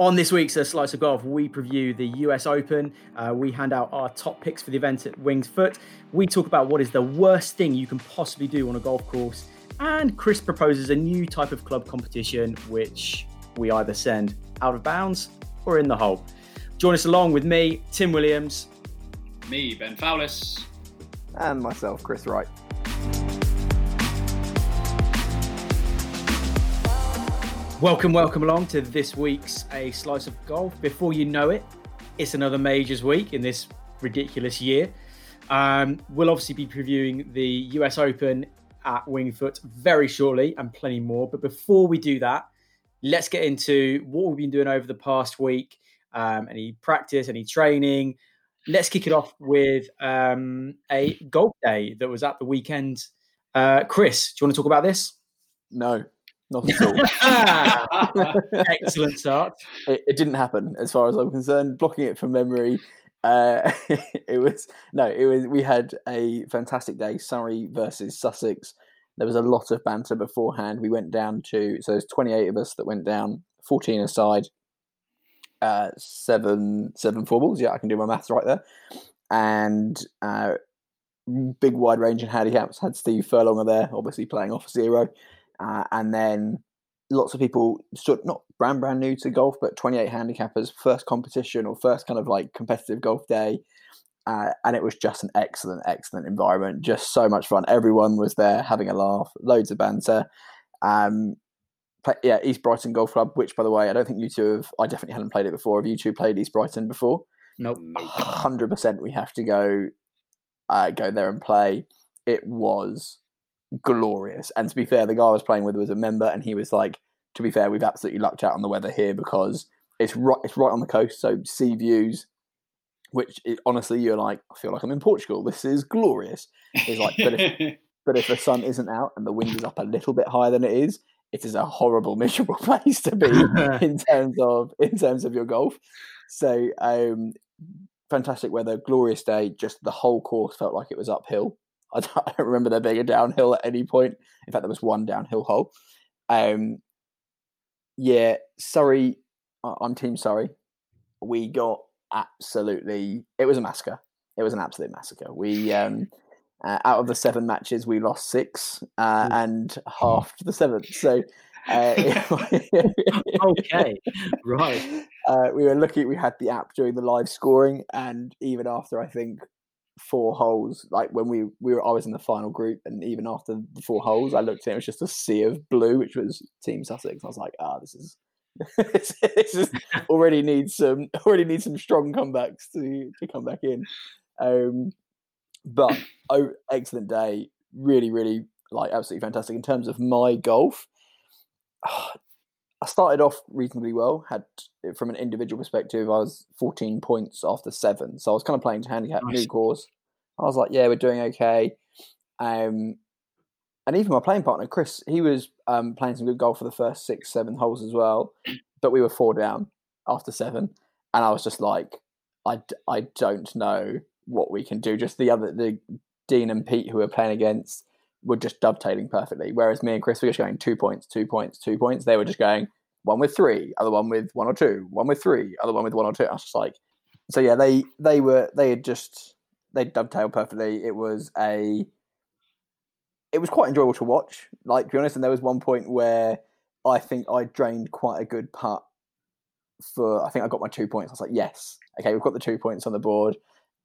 On this week's uh, Slice of Golf, we preview the US Open. Uh, we hand out our top picks for the event at Winged Foot. We talk about what is the worst thing you can possibly do on a golf course. And Chris proposes a new type of club competition, which we either send out of bounds or in the hole. Join us along with me, Tim Williams. Me, Ben Fowlis. And myself, Chris Wright. Welcome, welcome along to this week's A Slice of Golf. Before you know it, it's another Majors week in this ridiculous year. Um, we'll obviously be previewing the US Open at Winged Foot very shortly and plenty more. But before we do that, let's get into what we've been doing over the past week. Um, any practice, any training. Let's kick it off with um, a golf day that was at the weekend. Uh, Chris, do you want to talk about this? No, not at all. Excellent start. It, it, didn't happen, as far as I'm concerned. Blocking it from memory, uh, it was no. It was. We had a fantastic day. Surrey versus Sussex. There was a lot of banter beforehand. We went down to so there's 28 of us that went down, 14 aside. Uh, seven seven four balls. Yeah, I can do my maths right there. And uh, big wide range in handicaps. Had Steve Furlonger there, obviously playing off zero. Uh, and then lots of people stood not brand brand new to golf, but 28 handicappers, first competition or first kind of like competitive golf day. Uh, and it was just an excellent, excellent environment. Just so much fun. Everyone was there having a laugh, loads of banter. Um, yeah, East Brighton Golf Club, which by the way, I don't think you two have. I definitely hadn't played it before. Have you two played East Brighton before? Nope. Hundred percent. We have to go, uh, go there and play. It was glorious. And to be fair, the guy I was playing with was a member, and he was like, "To be fair, we've absolutely lucked out on the weather here because it's right, it's right on the coast, so sea views." Which honestly, you're like, I feel like I'm in Portugal. This is glorious. It's like, but if, but if the sun isn't out and the wind is up a little bit higher than it is, it is a horrible, miserable place to be in terms of in terms of your golf. So, um, fantastic weather, glorious day. Just the whole course felt like it was uphill. I don't, remember there being a downhill at any point. In fact, there was one downhill hole. Um, yeah, Surrey. I'm Team Surrey. We got absolutely. It was a massacre. It was an absolute massacre. We um, uh, out of the seven matches, we lost six uh, and half the seventh. So. Uh, okay, right. Uh, we were lucky we had the app during the live scoring, and even after I think four holes, like when we we were, I was in the final group, and even after the four holes, I looked at it, it was just a sea of blue, which was Team Sussex. I was like, ah, this is this is already needs some already needs some strong comebacks to to come back in. Um, but oh, excellent day, really, really like absolutely fantastic in terms of my golf. I started off reasonably well. Had from an individual perspective, I was 14 points after seven, so I was kind of playing to handicap nice. new course. I was like, yeah, we're doing okay. Um, and even my playing partner Chris, he was um, playing some good golf for the first six, seven holes as well. But we were four down after seven, and I was just like, I, I don't know what we can do. Just the other the Dean and Pete who were playing against were just dovetailing perfectly. Whereas me and Chris were just going two points, two points, two points. They were just going one with three, other one with one or two, one with three, other one with one or two. I was just like, so yeah, they they were they had just they dovetailed perfectly. It was a it was quite enjoyable to watch. Like to be honest, and there was one point where I think I drained quite a good putt for I think I got my two points. I was like, yes, okay, we've got the two points on the board.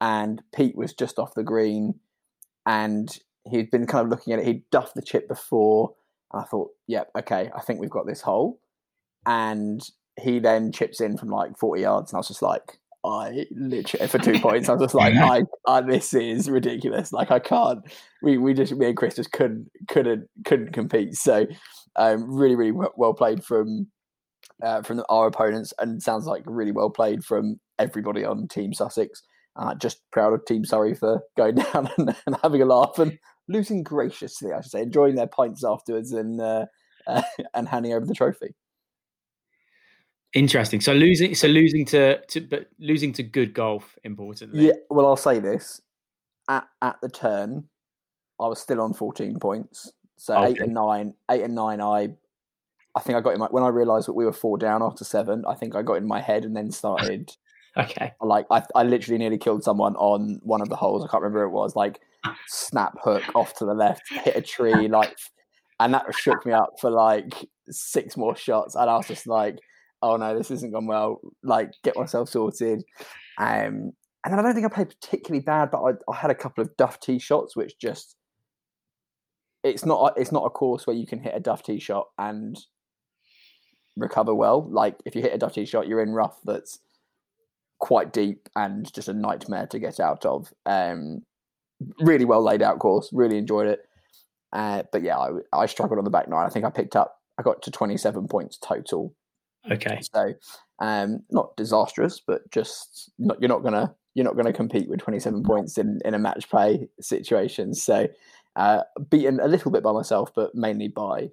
And Pete was just off the green and he'd been kind of looking at it. He'd duffed the chip before. And I thought, yep, yeah, okay, I think we've got this hole. And he then chips in from like 40 yards. And I was just like, I literally for two points. I was just like, I, I, this is ridiculous. Like I can't. We we just me and Chris just couldn't couldn't couldn't compete. So, um, really really well played from uh, from our opponents, and sounds like really well played from everybody on Team Sussex. Uh, just proud of Team Surrey for going down and, and, having a laugh and losing graciously, I should say, enjoying their pints afterwards and uh, uh, and handing over the trophy. Interesting. So losing, so losing to, to, but losing to good golf, importantly. Yeah. Well, I'll say this: at at the turn, I was still on fourteen points. So okay. eight and nine, eight and nine, I I think I got in my when I realised that we were four down after seven. I think I got in my head and then started. Okay. Like I, I literally nearly killed someone on one of the holes. I can't remember who it was. Like snap hook off to the left, hit a tree, like, and that shook me up for like six more shots. And I was just like, oh no, this isn't gone well. Like, get myself sorted. Um, and then I don't think I played particularly bad, but I, I had a couple of duff tee shots, which just it's not it's not a course where you can hit a duff tee shot and recover well. Like if you hit a duff tee shot, you're in rough that's quite deep and just a nightmare to get out of. Um, really well laid out course. Really enjoyed it. Uh, but yeah, I, I struggled on the back nine. I think I picked up. I got to 27 points total. Okay. So, um, not disastrous, but just not, you're not gonna you're not gonna compete with 27 points in in a match play situation. So, uh, beaten a little bit by myself, but mainly by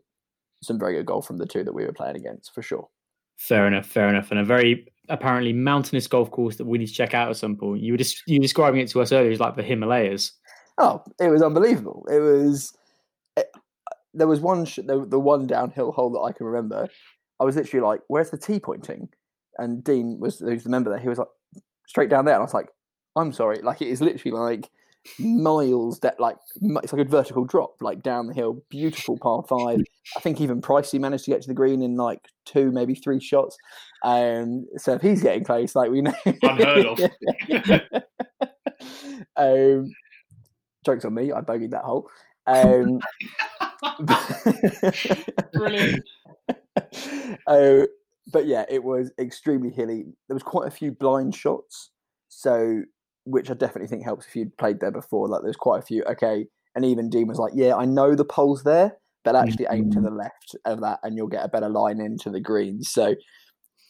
some very good golf from the two that we were playing against for sure. Fair enough, fair enough, and a very apparently mountainous golf course that we need to check out at some point. You were just you were describing it to us earlier as like the Himalayas. Oh, it was unbelievable. It was. It, there was one sh- the, the one downhill hole that I can remember. I was literally like, "Where's the tee pointing?" And Dean was who's the member there. He was like, "Straight down there." And I was like, "I'm sorry." Like it is literally like miles that like it's like a vertical drop like down the hill beautiful par five i think even pricey managed to get to the green in like two maybe three shots um so if he's getting close like we know Unheard of. um jokes on me i bogeyed that hole um Brilliant. uh, but yeah it was extremely hilly there was quite a few blind shots so which I definitely think helps if you'd played there before. Like there's quite a few. Okay, and even Dean was like, "Yeah, I know the pole's there, but actually aim to the left of that, and you'll get a better line into the greens." So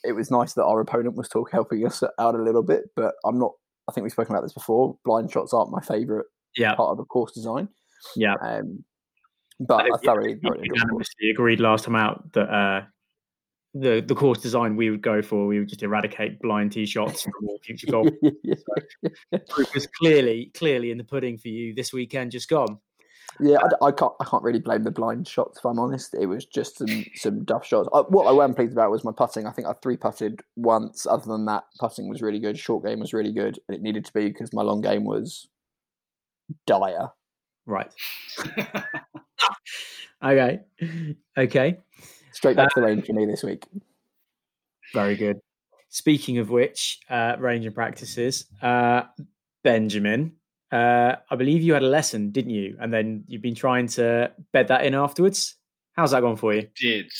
it was nice that our opponent was talk helping us out a little bit. But I'm not. I think we've spoken about this before. Blind shots aren't my favourite Yeah, part of the course design. yeah. Um, but I Yeah, thoroughly, thoroughly enjoyed the course. unanimously agreed last time out that uh, the the course design we would go for, we would just eradicate blind tee shots from all future golf. Proof was clearly clearly in the pudding for you this weekend, just gone. Yeah, I, d- I can't. I can't really blame the blind shots. If I'm honest, it was just some some duff shots. I, what I wasn't pleased about was my putting. I think I three putted once. Other than that, putting was really good. Short game was really good, and it needed to be because my long game was dire. Right. Okay. Okay. Straight back to the range for me this week. Very good. Speaking of which, uh, range and practices, uh, Benjamin, uh, I believe you had a lesson, didn't you? And then you've been trying to bed that in afterwards. How's that gone for you? I did.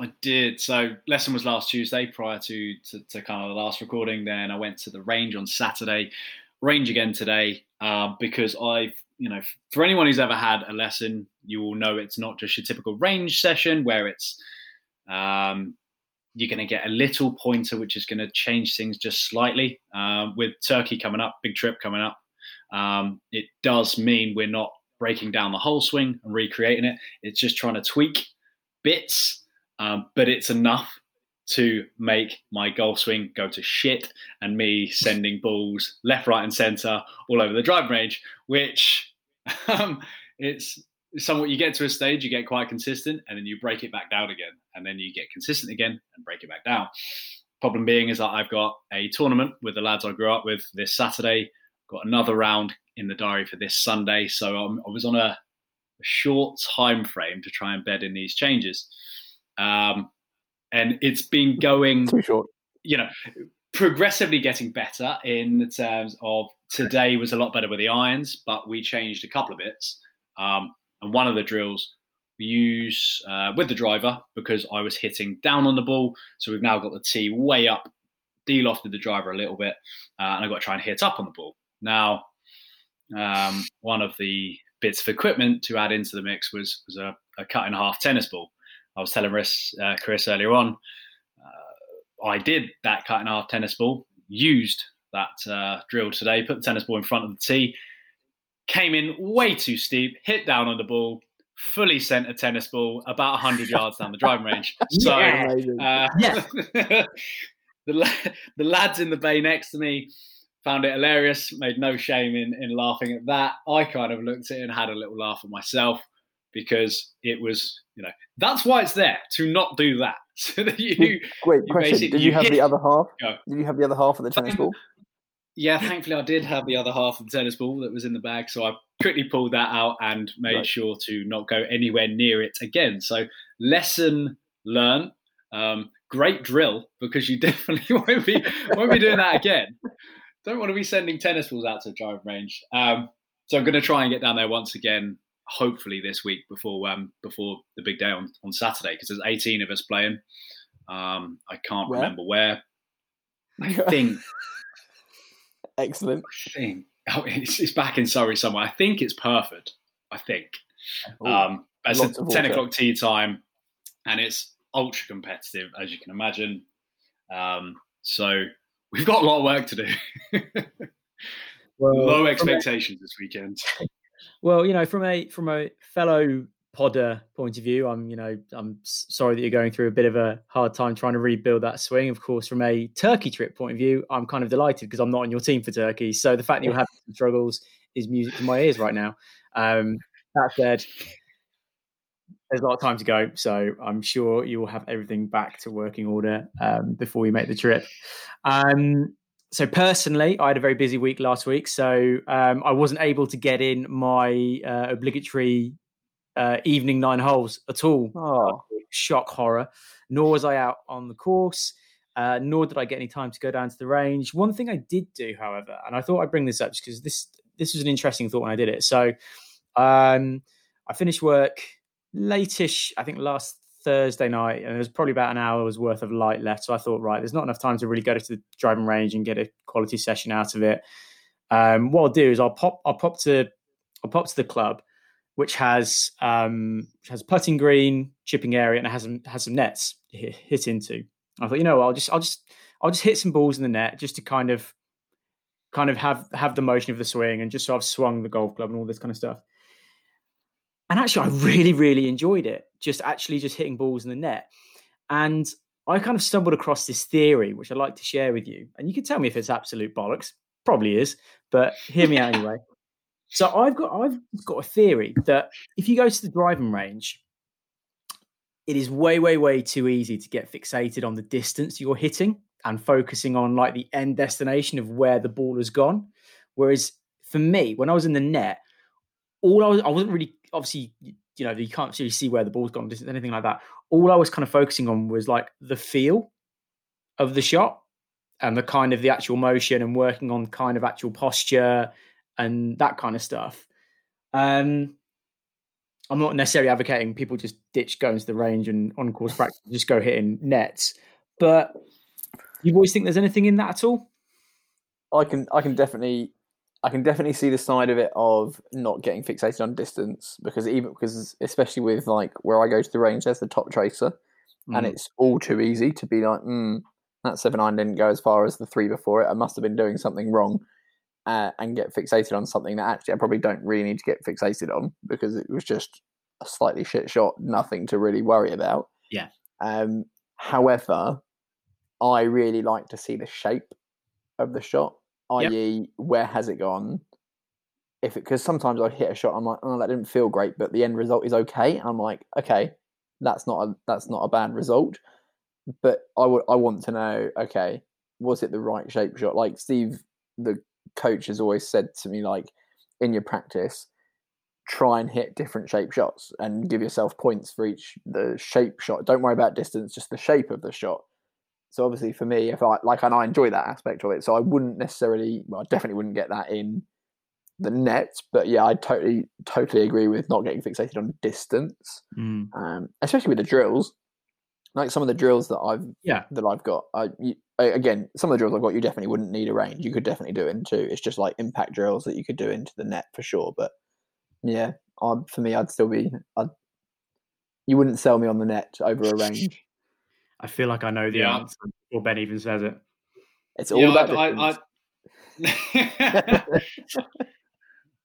I did. So lesson was last Tuesday prior to, to, to kind of the last recording. Then I went to the range on Saturday, range again today, uh, because I've, you know, for anyone who's ever had a lesson, you will know it's not just your typical range session where it's, um, you're going to get a little pointer, which is going to change things just slightly. Um, with Turkey coming up, big trip coming up, um, it does mean we're not breaking down the whole swing and recreating it. It's just trying to tweak bits, um, but it's enough to make my golf swing go to shit and me sending balls left, right, and centre all over the driving range, which um, it's somewhat you get to a stage, you get quite consistent, and then you break it back down again, and then you get consistent again and break it back down. Problem being is that I've got a tournament with the lads I grew up with this Saturday, got another round in the diary for this Sunday, so um, I was on a, a short time frame to try and bed in these changes. Um, and it's been going Too short. you know, progressively getting better in terms of today was a lot better with the irons, but we changed a couple of bits. Um, and one of the drills we use uh, with the driver because I was hitting down on the ball. So we've now got the tee way up, de-lofted the driver a little bit, uh, and I've got to try and hit up on the ball. Now, um, one of the bits of equipment to add into the mix was, was a, a cut a half tennis ball. I was telling Chris, uh, Chris earlier on, uh, I did that cut and half tennis ball, used that uh, drill today, put the tennis ball in front of the tee, came in way too steep, hit down on the ball, fully sent a tennis ball about 100 yards down the driving range. So, Yeah. Amazing. uh, Yes. the, the lads in the bay next to me found it hilarious, made no shame in, in laughing at that. I kind of looked at it and had a little laugh at myself. Because it was, you know, that's why it's there to not do that. So that you. Great question. Did you have hit, the other half? Go. Did you have the other half of the tennis ball? Yeah, thankfully I did have the other half of the tennis ball that was in the bag, so I quickly pulled that out and made right. sure to not go anywhere near it again. So lesson learned. Um, great drill because you definitely won't be won't be doing that again. Don't want to be sending tennis balls out to the driving range. Um, so I'm going to try and get down there once again, hopefully this week before um, before the big day on, on Saturday because there's 18 of us playing. Um, I can't where? remember where. I think. Excellent. I think oh, it's, it's, back in Surrey somewhere. I think it's Pyrford. I think. Ooh, um, it's a 10 o'clock tee time, and it's ultra competitive, as you can imagine. Um, so we've got a lot of work to do. well, Low expectations this weekend. Well, you know, from a from a fellow podder point of view, I'm you know I'm sorry that you're going through a bit of a hard time trying to rebuild that swing. Of course, from a Turkey trip point of view, I'm kind of delighted because I'm not on your team for Turkey. So the fact that you're having some struggles is music to my ears right now. Um, that said, there's a lot of time to go, so I'm sure you will have everything back to working order um, before we make the trip. Um, so personally, I had a very busy week last week, so um, I wasn't able to get in my uh, obligatory uh, evening nine holes at all. Oh. Shock horror. Nor was I out on the course. Uh, nor did I get any time to go down to the range. One thing I did do, however, and I thought I'd bring this up because this this was an interesting thought when I did it. So um, I finished work latish, I think last Thursday night, and there was probably about an hour's worth of light left. So I thought, right, there's not enough time to really go to the driving range and get a quality session out of it. Um, what I'll do is I'll pop, I'll pop to, I'll pop to the club, which has um, which has putting green, chipping area, and it has some has some nets to hit, into. I thought, you know, I'll just, I'll just, I'll just hit some balls in the net just to kind of, kind of have have the motion of the swing and just so I've swung the golf club and all this kind of stuff and actually, I really, really enjoyed it. Just actually just hitting balls in the net. And I kind of stumbled across this theory, which I'd like to share with you. And you can tell me if it's absolute bollocks. Probably is, but hear me out anyway. So I've got I've got a theory that if you go to the driving range, it is way, way, way too easy to get fixated on the distance you're hitting and focusing on like the end destination of where the ball has gone. Whereas for me, when I was in the net, all I was I wasn't really obviously you know you can't really see where the ball's gone, distance, anything like that. All I was kind of focusing on was like the feel of the shot and the kind of the actual motion and working on kind of actual posture and that kind of stuff. Um, I'm not necessarily advocating people just ditch going to the range and on course practice, just go hitting nets. But you always think there's anything in that at all? I can I can definitely I can definitely see the side of it of not getting fixated on distance because even because especially with like where I go to the range, there's the Toptracer, mm. and it's all too easy to be like, mm, that seven iron didn't go as far as the three before it. I must have been doing something wrong, uh, and get fixated on something that actually I probably don't really need to get fixated on because it was just a slightly shit shot, nothing to really worry about. Yeah. Um. However, I really like to see the shape of the shot i.e., yep. where has it gone? If it because sometimes I hit a shot, I'm like, oh, that didn't feel great, but the end result is okay. I'm like, okay, that's not a that's not a bad result. But I would I want to know, okay, was it the right shape shot? Like Steve, the coach, has always said to me, like, in your practice, try and hit different shape shots and give yourself points for each the shape shot. Don't worry about distance, just the shape of the shot. So obviously for me, if I like, and I enjoy that aspect of it, so I wouldn't necessarily, well, I definitely wouldn't get that in the net. But yeah, I totally, totally agree with not getting fixated on distance, mm. um, especially with the drills. Like some of the drills that I've, yeah, that I've got. I, you, again, some of the drills I've got, you definitely wouldn't need a range. You could definitely do it into. It's just like impact drills that you could do into the net for sure. But yeah, i for me, I'd still be. I'd, you wouldn't sell me on the net over a range. I feel like I know the yeah. answer before Ben even says it. It's all yeah, about I, I,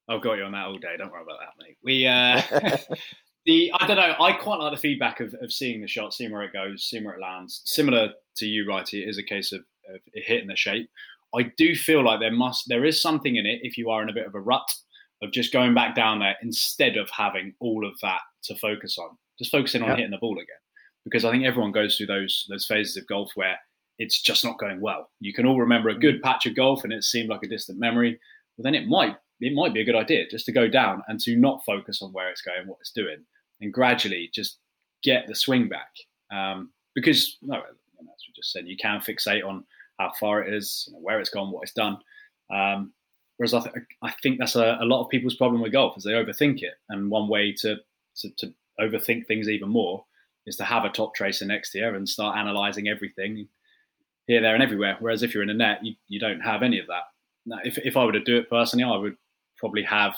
I've got you on that all day. Don't worry about that, mate. We uh, the I don't know. I quite like the feedback of, of seeing the shot, seeing where it goes, seeing where it lands. Similar to you, Righty, it is a case of, of hitting the shape. I do feel like there must there is something in it if you are in a bit of a rut of just going back down there instead of having all of that to focus on. Just focusing on yep. hitting the ball again, because I think everyone goes through those those phases of golf where it's just not going well. You can all remember a good mm. patch of golf and it seemed like a distant memory. Well, then it might it might be a good idea just to go down and to not focus on where it's going, what it's doing, and gradually just get the swing back. Um, because no, as we just said, you can fixate on how far it is, you know, where it's gone, what it's done. Um, whereas I, th- I, think that's a, a, lot of people's problem with golf is they overthink it, and one way to, to, to overthink things even more is to have a top tracer next to you and start analysing everything here, there, and everywhere. Whereas if you're in a net, you, you don't have any of that. Now, if if I were to do it personally, I would probably have.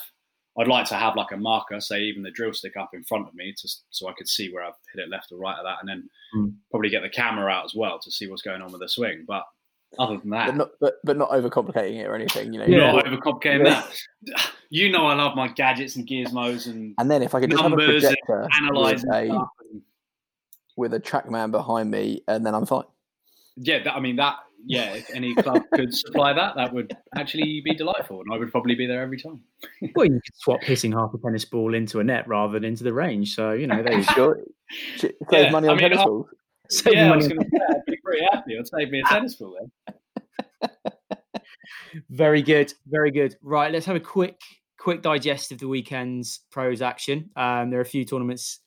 I'd like to have like a marker, say even the drill stick up in front of me, to, so I could see where I've hit it left or right of that, and then mm. probably get the camera out as well to see what's going on with the swing. But other than that, but not, but, but not overcomplicating it or anything. You know, yeah. not overcomplicating yeah. that. You know, I love my gadgets and gizmos and and then if I could just have a projector analyze with a, with a TrackMan behind me, and then I'm fine. Yeah, that, I mean that yeah, if any club could supply that, that would actually be delightful, and I would probably be there every time. well, you could swap hitting half a tennis ball into a net rather than into the range. So you know, there you go. Save yeah, money on I mean, tennis balls. Save yeah, money I was going to say, I'd be pretty happy. It'd save me a tennis ball then. very good, very good. Right, let's have a quick, quick digest of the weekend's pros action. Um, there are a few tournaments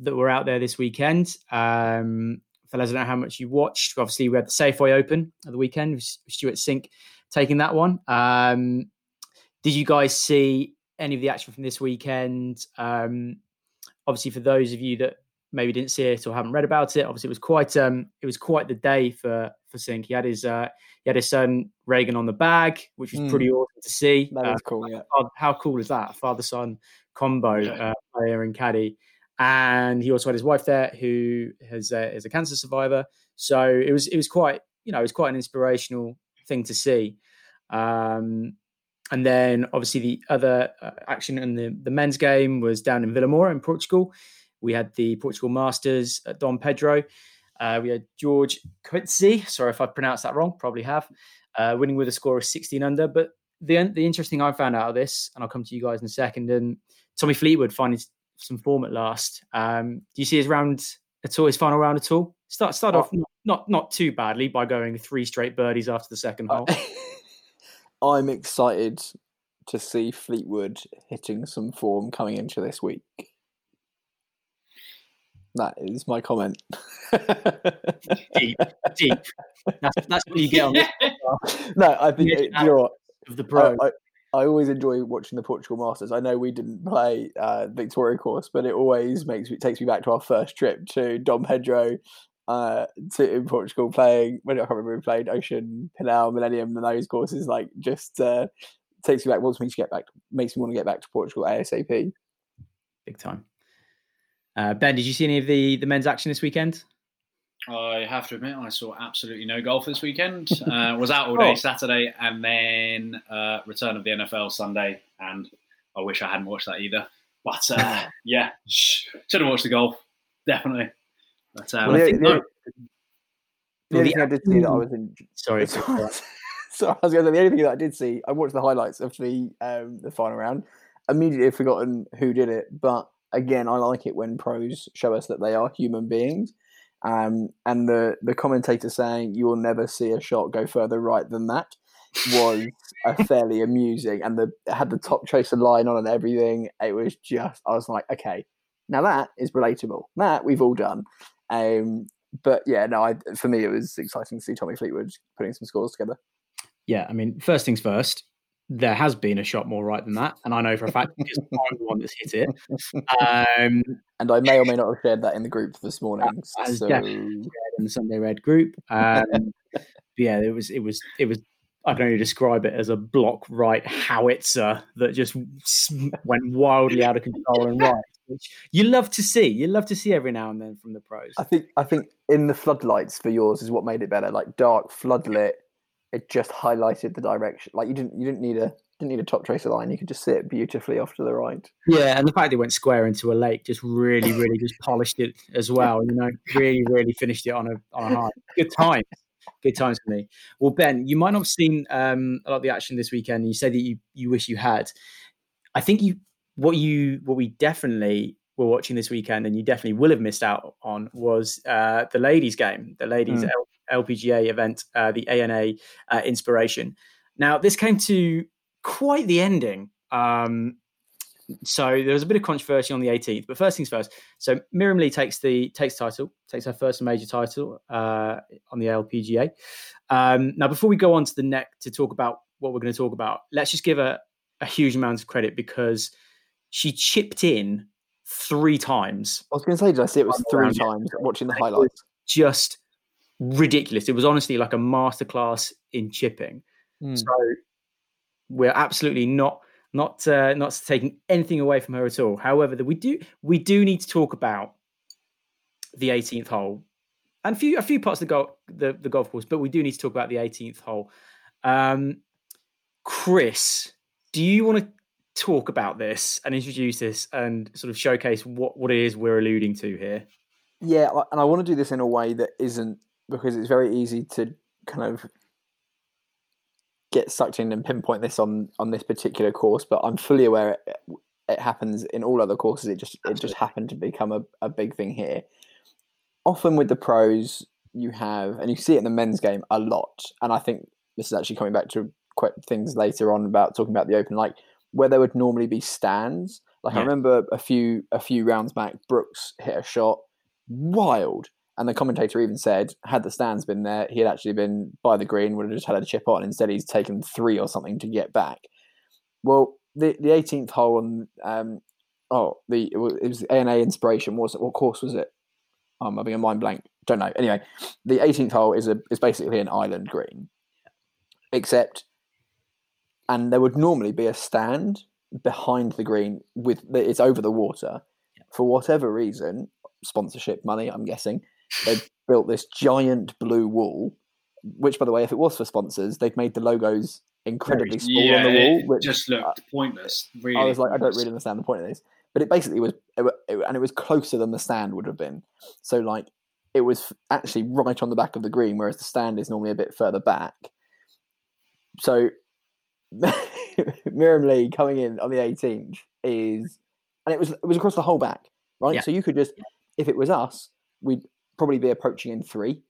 that were out there this weekend. Um, fellas, I don't know how much you watched. Obviously, we had the Safeway Open at the weekend with Stewart Cink taking that one. Um, did you guys see any of the action from this weekend? Um, obviously, for those of you that maybe didn't see it or haven't read about it, obviously it was quite um, it was quite the day for for Cink. He had his uh, he had his son Reagan on the bag, which was mm. pretty awesome to see. That was uh, cool. Yeah. How, how, cool is that? Father son combo yeah. uh, player and caddy and he also had his wife there who has uh, is a cancer survivor. So it was it was quite you know it was quite an inspirational thing to see. Um, and then obviously the other uh, action in the, the men's game was down in Vilamoura in Portugal. We had the Portugal Masters at Dom Pedro. Uh, we had George Coetzee, sorry if I pronounced that wrong, probably have, uh, winning with a score of 16 under. But the the interesting I found out of this, and I'll come to you guys in a second, and Tommy Fleetwood finding some form at last. Um, do you see his round at all? His final round at all? Start start oh. off not, not, not too badly by going three straight birdies after the second hole. I'm excited to see Fleetwood hitting some form coming into this week. That is my comment. deep, deep. That's, that's what you get on. no, I think you're? Of the pro. I, I, I always enjoy watching the Portugal Masters. I know we didn't play uh, Victoria course, but it always makes me takes me back to our first trip to Dom Pedro uh, to in Portugal playing. When I can't remember we played Ocean, Pinhal, Millennium, and those courses. Like just uh, takes me back. Wants me to get back. Makes me want to get back to Portugal asap. Big time. Uh, ben, did you see any of the the men's action this weekend? I have to admit, I saw absolutely no golf this weekend. Uh, was out all day oh. Saturday, and then uh, return of the NFL Sunday. And I wish I hadn't watched that either. But uh, yeah, should have watched the golf definitely. But um, well, I think the, the, only thing I did see that I was in. Sorry, so I was going to say the only thing that I did see. I watched the highlights of the um, the final round. Immediately forgotten who did it, but again, I like it when pros show us that they are human beings um, and the, the commentator saying you will never see a shot go further right than that was a fairly amusing. And the had the top tracer line on and everything. It was just I was like, okay, now that is relatable. That we've all done. Um, but yeah, no, I, for me it was exciting to see Tommy Fleetwood putting some scores together. Yeah, I mean, first things first, there has been a shot more right than that, and I know for a fact because I'm the one that's hit it. Um, and I may or may not have shared that in the group this morning. So... in the Sunday Red group. Um, yeah, it was it was it was. I can only describe it as a block right howitzer that just went wildly out of control and right. Which you love to see. You love to see every now and then from the pros. I think I think in the floodlights for yours is what made it better. Like dark floodlit it just highlighted the direction. Like you didn't you didn't need a didn't need a top tracer line. You could just sit beautifully off to the right. Yeah, and the fact it went square into a lake just really, really just polished it as well. You know, really, really finished it on a on a high. Good time. Good times for me. Well, Ben, you might not have seen um, a lot of the action this weekend. You said that you you wish you had. I think you what you what we definitely were watching this weekend, and you definitely will have missed out on, was uh, the ladies' game, the ladies' Mm. LPGA event, uh, the ANA uh, Inspiration. Now, this came to quite the ending. Um, so there was a bit of controversy on the 18th, but first things first. So Mirim Lee takes the takes title, takes her first major title uh, on the LPGA. Um, now, before we go on to the neck to talk about what we're going to talk about, let's just give her a huge amount of credit because she chipped in three times, I was going to say, did I see it was three times watching the And it was highlights? just ridiculous. It was honestly like a masterclass in chipping. Mm. So we're absolutely not not uh, not taking anything away from her at all. However, that we do we do need to talk about the 18th hole and a few a few parts of the golf the, the golf course, but we do need to talk about the 18th hole. Um, Chris, do you want to talk about this and introduce this and sort of showcase what what it is we're alluding to here? Yeah, and I want to do this in a way that isn't because it's very easy to kind of get sucked in and pinpoint this on on this particular course. But I'm fully aware it, it happens in all other courses. It just it just happened to become a, a big thing here. Often with the pros, you have and you see it in the men's game a lot. And I think this is actually coming back to quite things later on about talking about the open, like where there would normally be stands. Like I remember a few a few rounds back, Brooks hit a shot wild. And the commentator even said, had the stands been there, he had actually been by the green, would have just had a chip on. Instead, he's taken three or something to get back. Well, the the 18th hole on, um, oh, the it was, it was ANA Inspiration. What, was it, what course was it? Oh, I'm having a mind blank. Don't know. Anyway, the 18th hole is a is basically an island green, except, and there would normally be a stand behind the green with it's over the water. For whatever reason, sponsorship money, I'm guessing, they built this giant blue wall. Which, by the way, if it was for sponsors, they've made the logos incredibly small yeah, on the wall. Which just looked pointless. Really, I was like, I don't really understand the point of this. But it basically was, it, it, and it was closer than the stand would have been. So, like, it was actually right on the back of the green, whereas the stand is normally a bit further back. So, Mirim Lee coming in on the 18th is, and it was it was across the whole back, right? Yeah. So you could just, if it was us, we'd probably be approaching in three,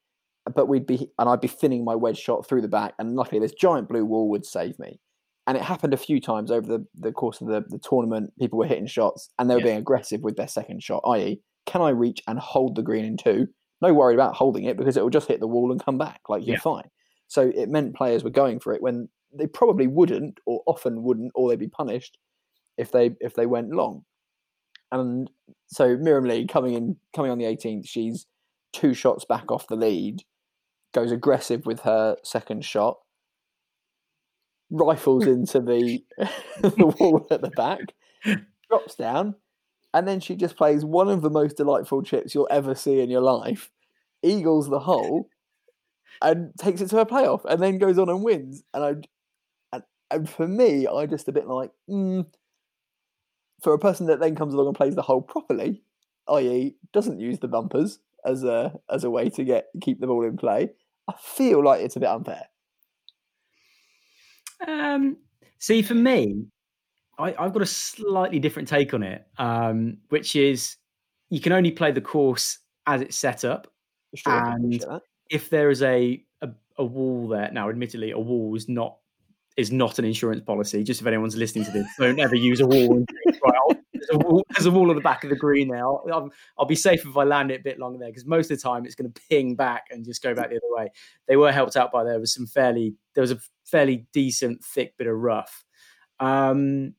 but we'd be, and I'd be thinning my wedge shot through the back, and luckily this giant blue wall would save me and it happened a few times over the, the course of the, the tournament. People were hitting shots and they were Yeah. being aggressive with their second shot, i.e., can I reach and hold the green in two? No worry about holding it because it will just hit the wall and come back. Like you're Yeah. fine. So it meant players were going for it when they probably wouldn't, or often wouldn't, or they'd be punished if they if they went long. And so Mirim Lee coming in coming on the 18th, she's two shots back off the lead, goes aggressive with her second shot, rifles into the the wall at the back, drops down, and then she just plays one of the most delightful chips you'll ever see in your life, eagles the hole, and takes it to a playoff, and then goes on and wins. And I, and, and for me, I just a bit like, mm, for a person that then comes along and plays the hole properly, i.e., doesn't use the bumpers as a as a way to get keep the ball in play. I feel like it's a bit unfair. Um, see, for me, I, I've got a slightly different take on it, um, which is you can only play the course as it's set up. Sure, And- that. If there is a, a a wall there, now admittedly, a wall is not is not an insurance policy. Just if anyone's listening to this, don't ever use a wall. There's, a wall there's a wall on the back of the green there. I'll, I'll, I'll be safe if I land it a bit longer there because most of the time it's going to ping back and just go back the other way. They were helped out by there was some fairly there was a fairly decent thick bit of rough. Um,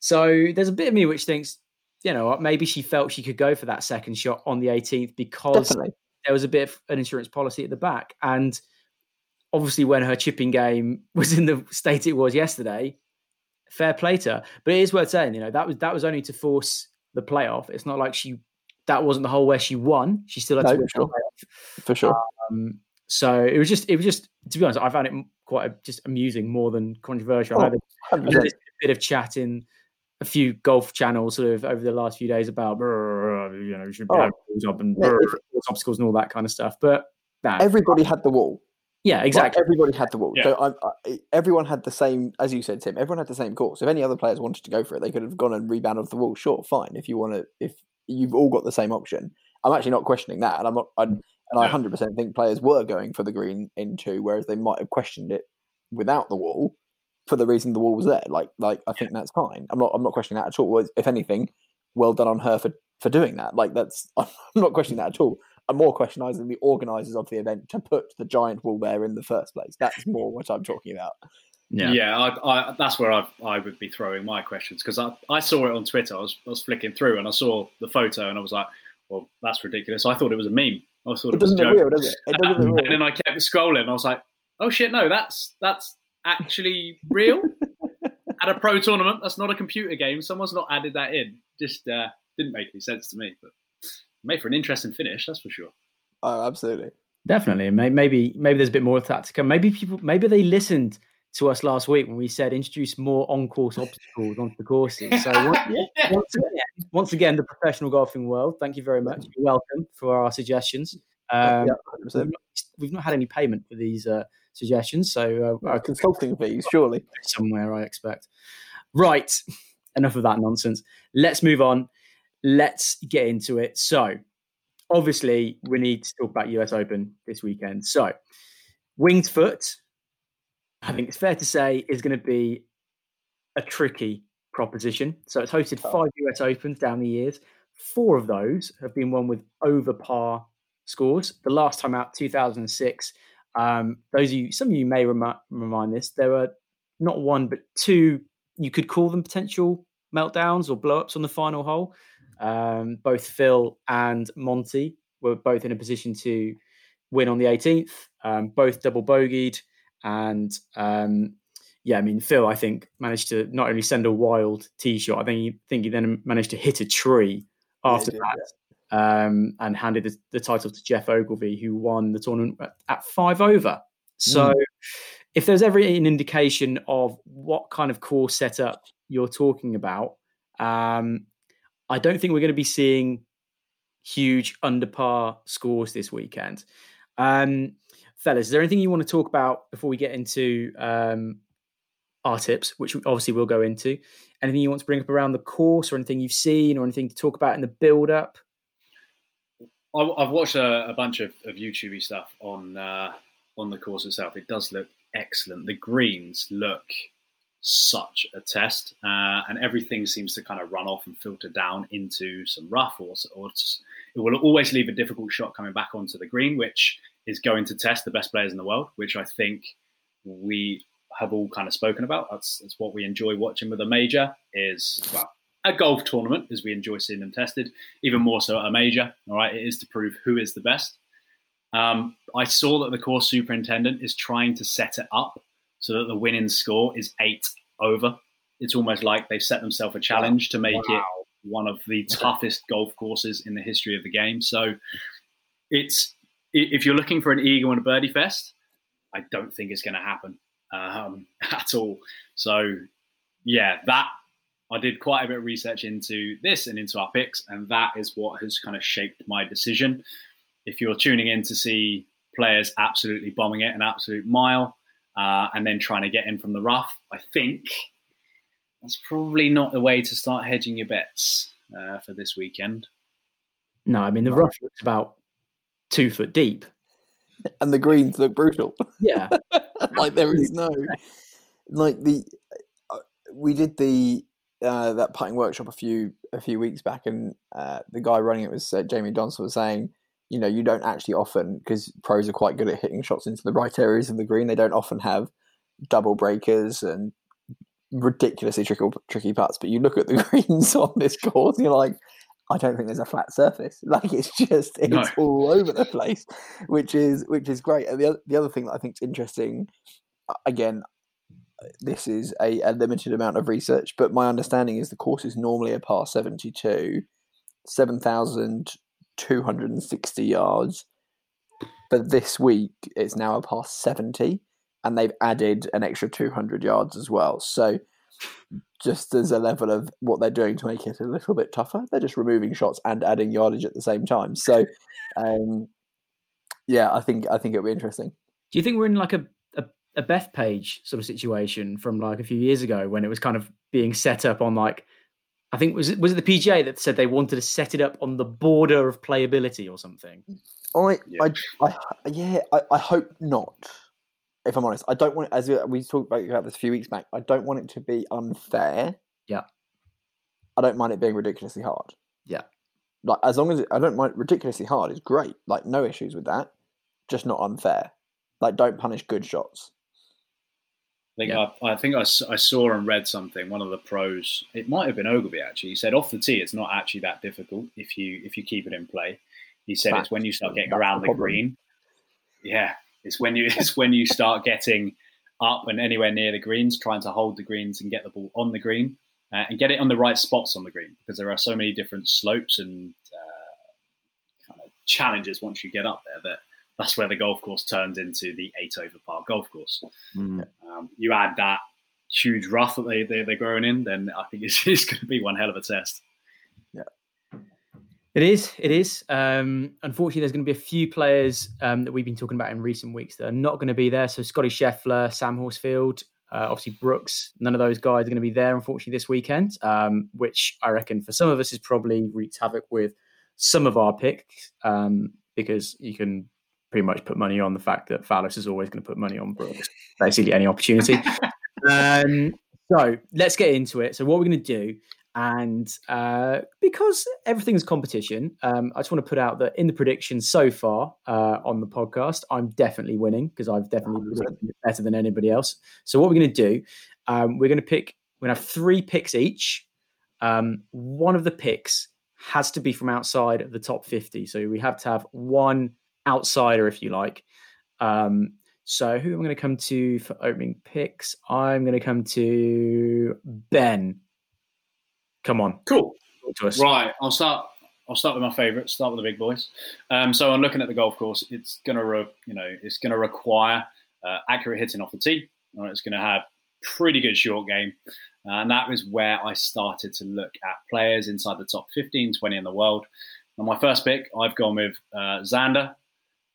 so there's a bit of me which thinks, you know, maybe she felt she could go for that second shot on the 18th because Definitely. there was a bit of an insurance policy at the back. And obviously, when her chipping game was in the state it was yesterday, fair play to her. But it is worth saying, you know, that was that was only to force the playoff. It's not like she that wasn't the hole where she won. She still had No, to win sure. playoff. For sure. Um, so it was just it was just to be honest, I found it quite just amusing more than controversial. I Oh, had a I 100%. know there's a bit of chat in a few golf channels sort of over the last few days about you know you should be Oh. able to up and Yeah, obstacles and all that kind of stuff. But nah, Everybody had the wall. Yeah, exactly. Like, everybody had the wall. Yeah. So I, I, everyone had the same, as you said, Tim. Everyone had the same course. If any other players wanted to go for it, they could have gone and rebounded off the wall. Sure, fine. If you want to, if you've all got the same option, I'm actually not questioning that, and I'm not. i and I 100% think players were going for the green in two, whereas they might have questioned it without the wall for the reason the wall was there. Like, like I think that's fine. I'm not. I'm not questioning that at all. If anything, well done on her for for doing that. Like, that's. I'm not questioning that at all. I'm more questioning the organisers of the event to put the giant wall there in the first place. That's more what I'm talking about. Yeah, I, I, that's where I, I would be throwing my questions because I, I saw it on Twitter. I was, I was flicking through and I saw the photo and I was like, well, that's ridiculous. I thought it was a meme. I thought It it, was a doesn't look joke. real, does it? It doesn't look and real. then I kept scrolling. And I was like, oh shit, no, that's that's actually real. At a pro tournament, that's not a computer game. Someone's not added that in. Just uh, didn't make any sense to me. But made for an interesting finish, that's for sure. Oh, absolutely. Definitely. Maybe maybe there's a bit more of that to come. Maybe people maybe they listened to us last week when we said introduce more on-course obstacles onto the courses. So once, once again, once again, the professional golfing world, thank you very much. You're welcome for our suggestions. Um, yeah, we've, not, we've not had any payment for these uh, suggestions, so uh, Uh, consulting fees, surely. somewhere I expect. Right, enough of that nonsense. Let's move on. Let's get into it. So, obviously, we need to talk about US Open this weekend. So, Winged Foot, I think it's fair to say, is going to be a tricky proposition. So, it's hosted Oh. five US Opens down the years. Four of those have been won with over par scores. The last time out, 2006. Um, those of you, some of you may remi- remind this, there were not one but two. You could call them potential meltdowns or blowups on the final hole. Um, both Phil and Monty were both in a position to win on the 18th. Um, both double bogeyed, and um, yeah, I mean Phil, I think managed to not only send a wild tee shot. I think he think he then managed to hit a tree Yeah, after did, that. Um, and handed the, the title to Geoff Ogilvy, who won the tournament at, at five over. So, if there's ever an indication of what kind of course setup you're talking about, um, I don't think we're going to be seeing huge under par scores this weekend. Um, fellas, is there anything you want to talk about before we get into um, our tips, which obviously we'll go into? Anything you want to bring up around the course, or anything you've seen, or anything to talk about in the build up? I've watched a, a bunch of, of YouTube stuff on uh, on the course itself. It does look excellent. The greens look such a test, uh, and everything seems to kind of run off and filter down into some rough, or, or it will always leave a difficult shot coming back onto the green, which is going to test the best players in the world, which I think we have all kind of spoken about. That's, that's what we enjoy watching with a major. Is well, a golf tournament, as we enjoy seeing them tested even more so at a major. All right, it is to prove who is the best. Um, I saw that the course superintendent is trying to set it up so that the winning score is eight over. It's almost like they've set themselves a challenge to make it one of the toughest golf courses in the history of the game. So it's if you're looking for an eagle and a birdie fest, I don't think it's going to happen um, at all. So yeah, that I did quite a bit of research into this and into our picks, and that is what has kind of shaped my decision. If you're tuning in to see players absolutely bombing it an absolute mile, uh, and then trying to get in from the rough, I think that's probably not the way to start hedging your bets uh, for this weekend. No, I mean the rough looks about two foot deep. And the greens look brutal. Yeah, like there is no like the uh, we did the uh, that putting workshop a few a few weeks back, and uh, the guy running it was uh, Jamie Johnson was saying, you know, you don't actually often because pros are quite good at hitting shots into the right areas of the green. They don't often have double breakers and ridiculously tricky tricky putts. But you look at the greens on this course, and you're like. I don't think there's a flat surface. Like it's just it's No. all over the place, which is which is great. And the other, the other thing that I think is interesting, again, this is a, a limited amount of research, but my understanding is the course is normally a par 72, 7,260 yards. But this week it's now a par 70, and they've added an extra 200 yards as well. So just as a level of what they're doing to make it a little bit tougher, they're just removing shots and adding yardage at the same time. So, um, yeah, I think I think it'll be interesting. Do you think we're in like a, a, a Bethpage sort of situation from like a few years ago when it was kind of being set up on like I think was it was it the PGA that said they wanted to set it up on the border of playability or something? I, yeah. I, I, yeah, I, I hope not. If I'm honest, I don't want as we talked about this a few weeks back. I don't want it to be unfair. Yeah. I don't mind it being ridiculously hard. Yeah. Like as long as it, I don't mind ridiculously hard is great. Like no issues with that. Just not unfair. Like don't punish good shots. I think yeah. I, I, think I, I, saw and read something. One of the pros, it might have been Ogilvy actually. He said off the tee, it's not actually that difficult if you if you keep it in play. He said it's when you start getting around the, the green. Yeah, it's when you it's when you start getting up and anywhere near the greens, trying to hold the greens and get the ball on the green uh, and get it on the right spots on the green because there are so many different slopes and uh, kind of challenges once you get up there that that's where the golf course turns into the eight over par golf course. Mm. Um, you add that huge rough that they, they, they're growing in, then I think it's, it's going to be one hell of a test. Yeah. It is. It is. Um, unfortunately, there's going to be a few players um, that we've been talking about in recent weeks that are not going to be there. So Scottie Scheffler, Sam Horsfield, uh, obviously Brooks. None of those guys are going to be there, unfortunately, this weekend. Um, which I reckon for some of us is probably wreaked havoc with some of our picks um, because you can pretty much put money on the fact that Fowlis is always going to put money on Brooks, basically any opportunity. um, so let's get into it. So what we're going to do, and uh, because everything's competition, um, I just want to put out that in the predictions so far uh, on the podcast, I'm definitely winning because I've definitely predicted better than anybody else. So what we're going to do, um, we're going to pick. We're going to have three picks each. Um, one of the picks has to be from outside the top 50. So we have to have one outsider, if you like. Um, so who am I going to come to for opening picks? I'm going to come to Ben. Come on, cool. Right, I'll start. I'll start with my favourite. Start with the big boys. Um, so I'm looking at the golf course. It's gonna, re, you know, it's gonna require uh, accurate hitting off the tee. It's going to have pretty good short game. Uh, and that was where I started to look at players inside the top 15, 20 in the world. On my first pick, I've gone with uh, Xander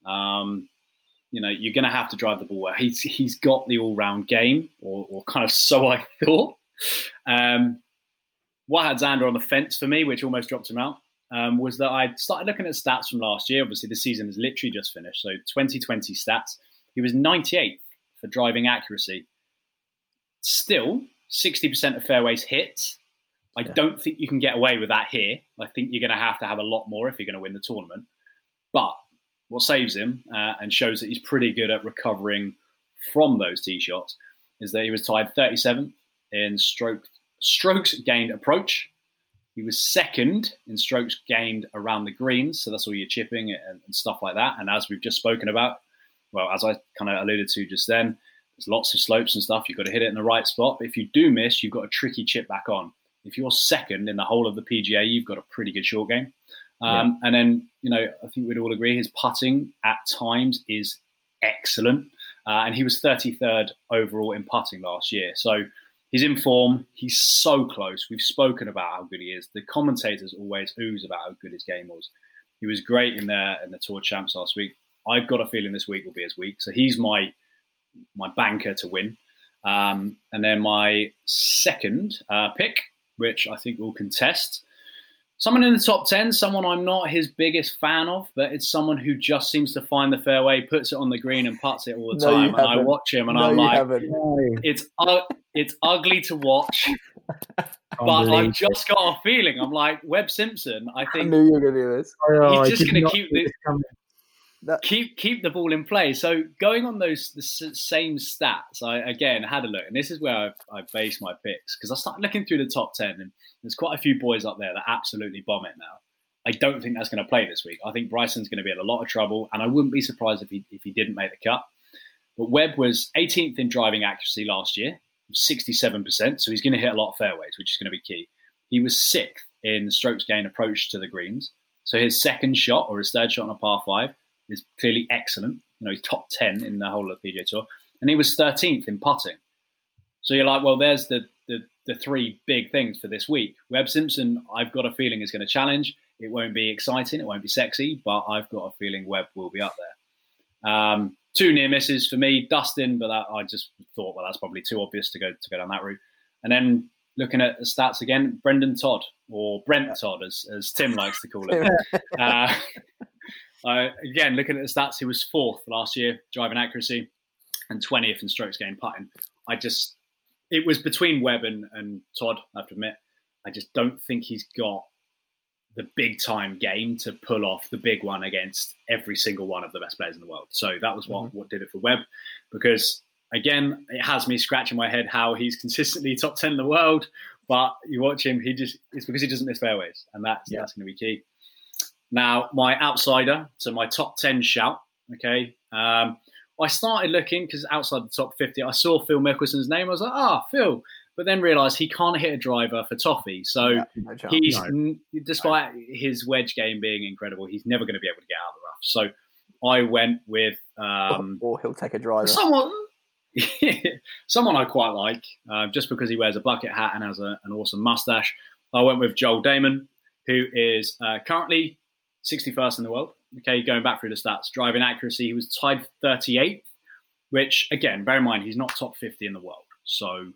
um, you know, you're going to have to drive the ball well. He's he's got the all round game, or, or kind of so I thought. Um, what had Xander on the fence for me, which almost dropped him out, um, was that I started looking at stats from last year. Obviously, the season has literally just finished, so 2020 stats. He was 98 for driving accuracy. Still, 60% of fairways hit. I yeah. don't think you can get away with that here. I think you're going to have to have a lot more if you're going to win the tournament. But what saves him uh, and shows that he's pretty good at recovering from those tee shots is that he was tied 37th in stroke strokes gained approach. He was second in strokes gained around the greens, so that's all your chipping and, and stuff like that. And as we've just spoken about, well, as I kind of alluded to just then, there's lots of slopes and stuff. You've got to hit it in the right spot. But if you do miss, you've got a tricky chip back on. If you're second in the whole of the PGA, you've got a pretty good short game. Um, yeah. And then, you know, I think we'd all agree his putting at times is excellent. Uh, and he was 33rd overall in putting last year. So he's in form. He's so close. We've spoken about how good he is. The commentators always ooze about how good his game was. He was great in there in the Tour Champs last week. I've got a feeling this week will be his week. So he's my my banker to win. Um, and then my second uh, pick, which I think will contest, someone in the top 10, someone I'm not his biggest fan of, but it's someone who just seems to find the fairway, puts it on the green, and puts it all the time. No, and I watch him and no, I'm like, it's, uh, it's ugly to watch. but I've just got a feeling. I'm like, Webb Simpson, I think. I knew you were going to do this. Oh, he's just going to keep this. That... Keep keep the ball in play. So going on those the same stats, I again had a look, and this is where I've, I base my picks because I started looking through the top ten, and there's quite a few boys up there that absolutely bomb it now. I don't think that's going to play this week. I think Bryson's going to be in a lot of trouble, and I wouldn't be surprised if he if he didn't make the cut. But Webb was 18th in driving accuracy last year, 67%, so he's going to hit a lot of fairways, which is going to be key. He was sixth in strokes gain approach to the greens, so his second shot or his third shot on a par five is clearly excellent. You know, he's top 10 in the whole of the PGA Tour. And he was 13th in putting. So you're like, well, there's the, the, three big things for this week. Webb Simpson, I've got a feeling is going to challenge. It won't be exciting, it won't be sexy, but I've got a feeling Webb will be up there. Um, two near misses for me. Dustin, but that, I just thought, well, that's probably too obvious to go to go down that route. And then looking at the stats again, Brendon Todd or Brent Todd, as, as Tim likes to call it. uh, uh, again, looking at the stats, he was fourth last year driving accuracy and 20th in strokes gained putting. I just, it was between Webb and, and Todd, I have to admit. I just don't think he's got the big time game to pull off the big one against every single one of the best players in the world. So that was what, mm-hmm. what did it for Webb because again, it has me scratching my head how he's consistently top 10 in the world. But you watch him, he just it's because he doesn't miss fairways, and that's yeah. that's going to be key. Now, my outsider, so my top 10 shout, okay. Um, I started looking because outside the top 50, I saw Phil Mickelson's name. I was like, ah, oh, Phil. But then realised he can't hit a driver for toffee. So yeah, no he's, no. despite his wedge game being incredible, he's never going to be able to get out of the rough. So I went with. Um, or, or he'll take a driver. Someone, someone I quite like, uh, just because he wears a bucket hat and has a, an awesome mustache. I went with Joel Dahmen, who is uh, currently 61st in the world. Okay, going back through the stats, driving accuracy, he was tied 38th, which again, bear in mind, he's not top 50 in the world. So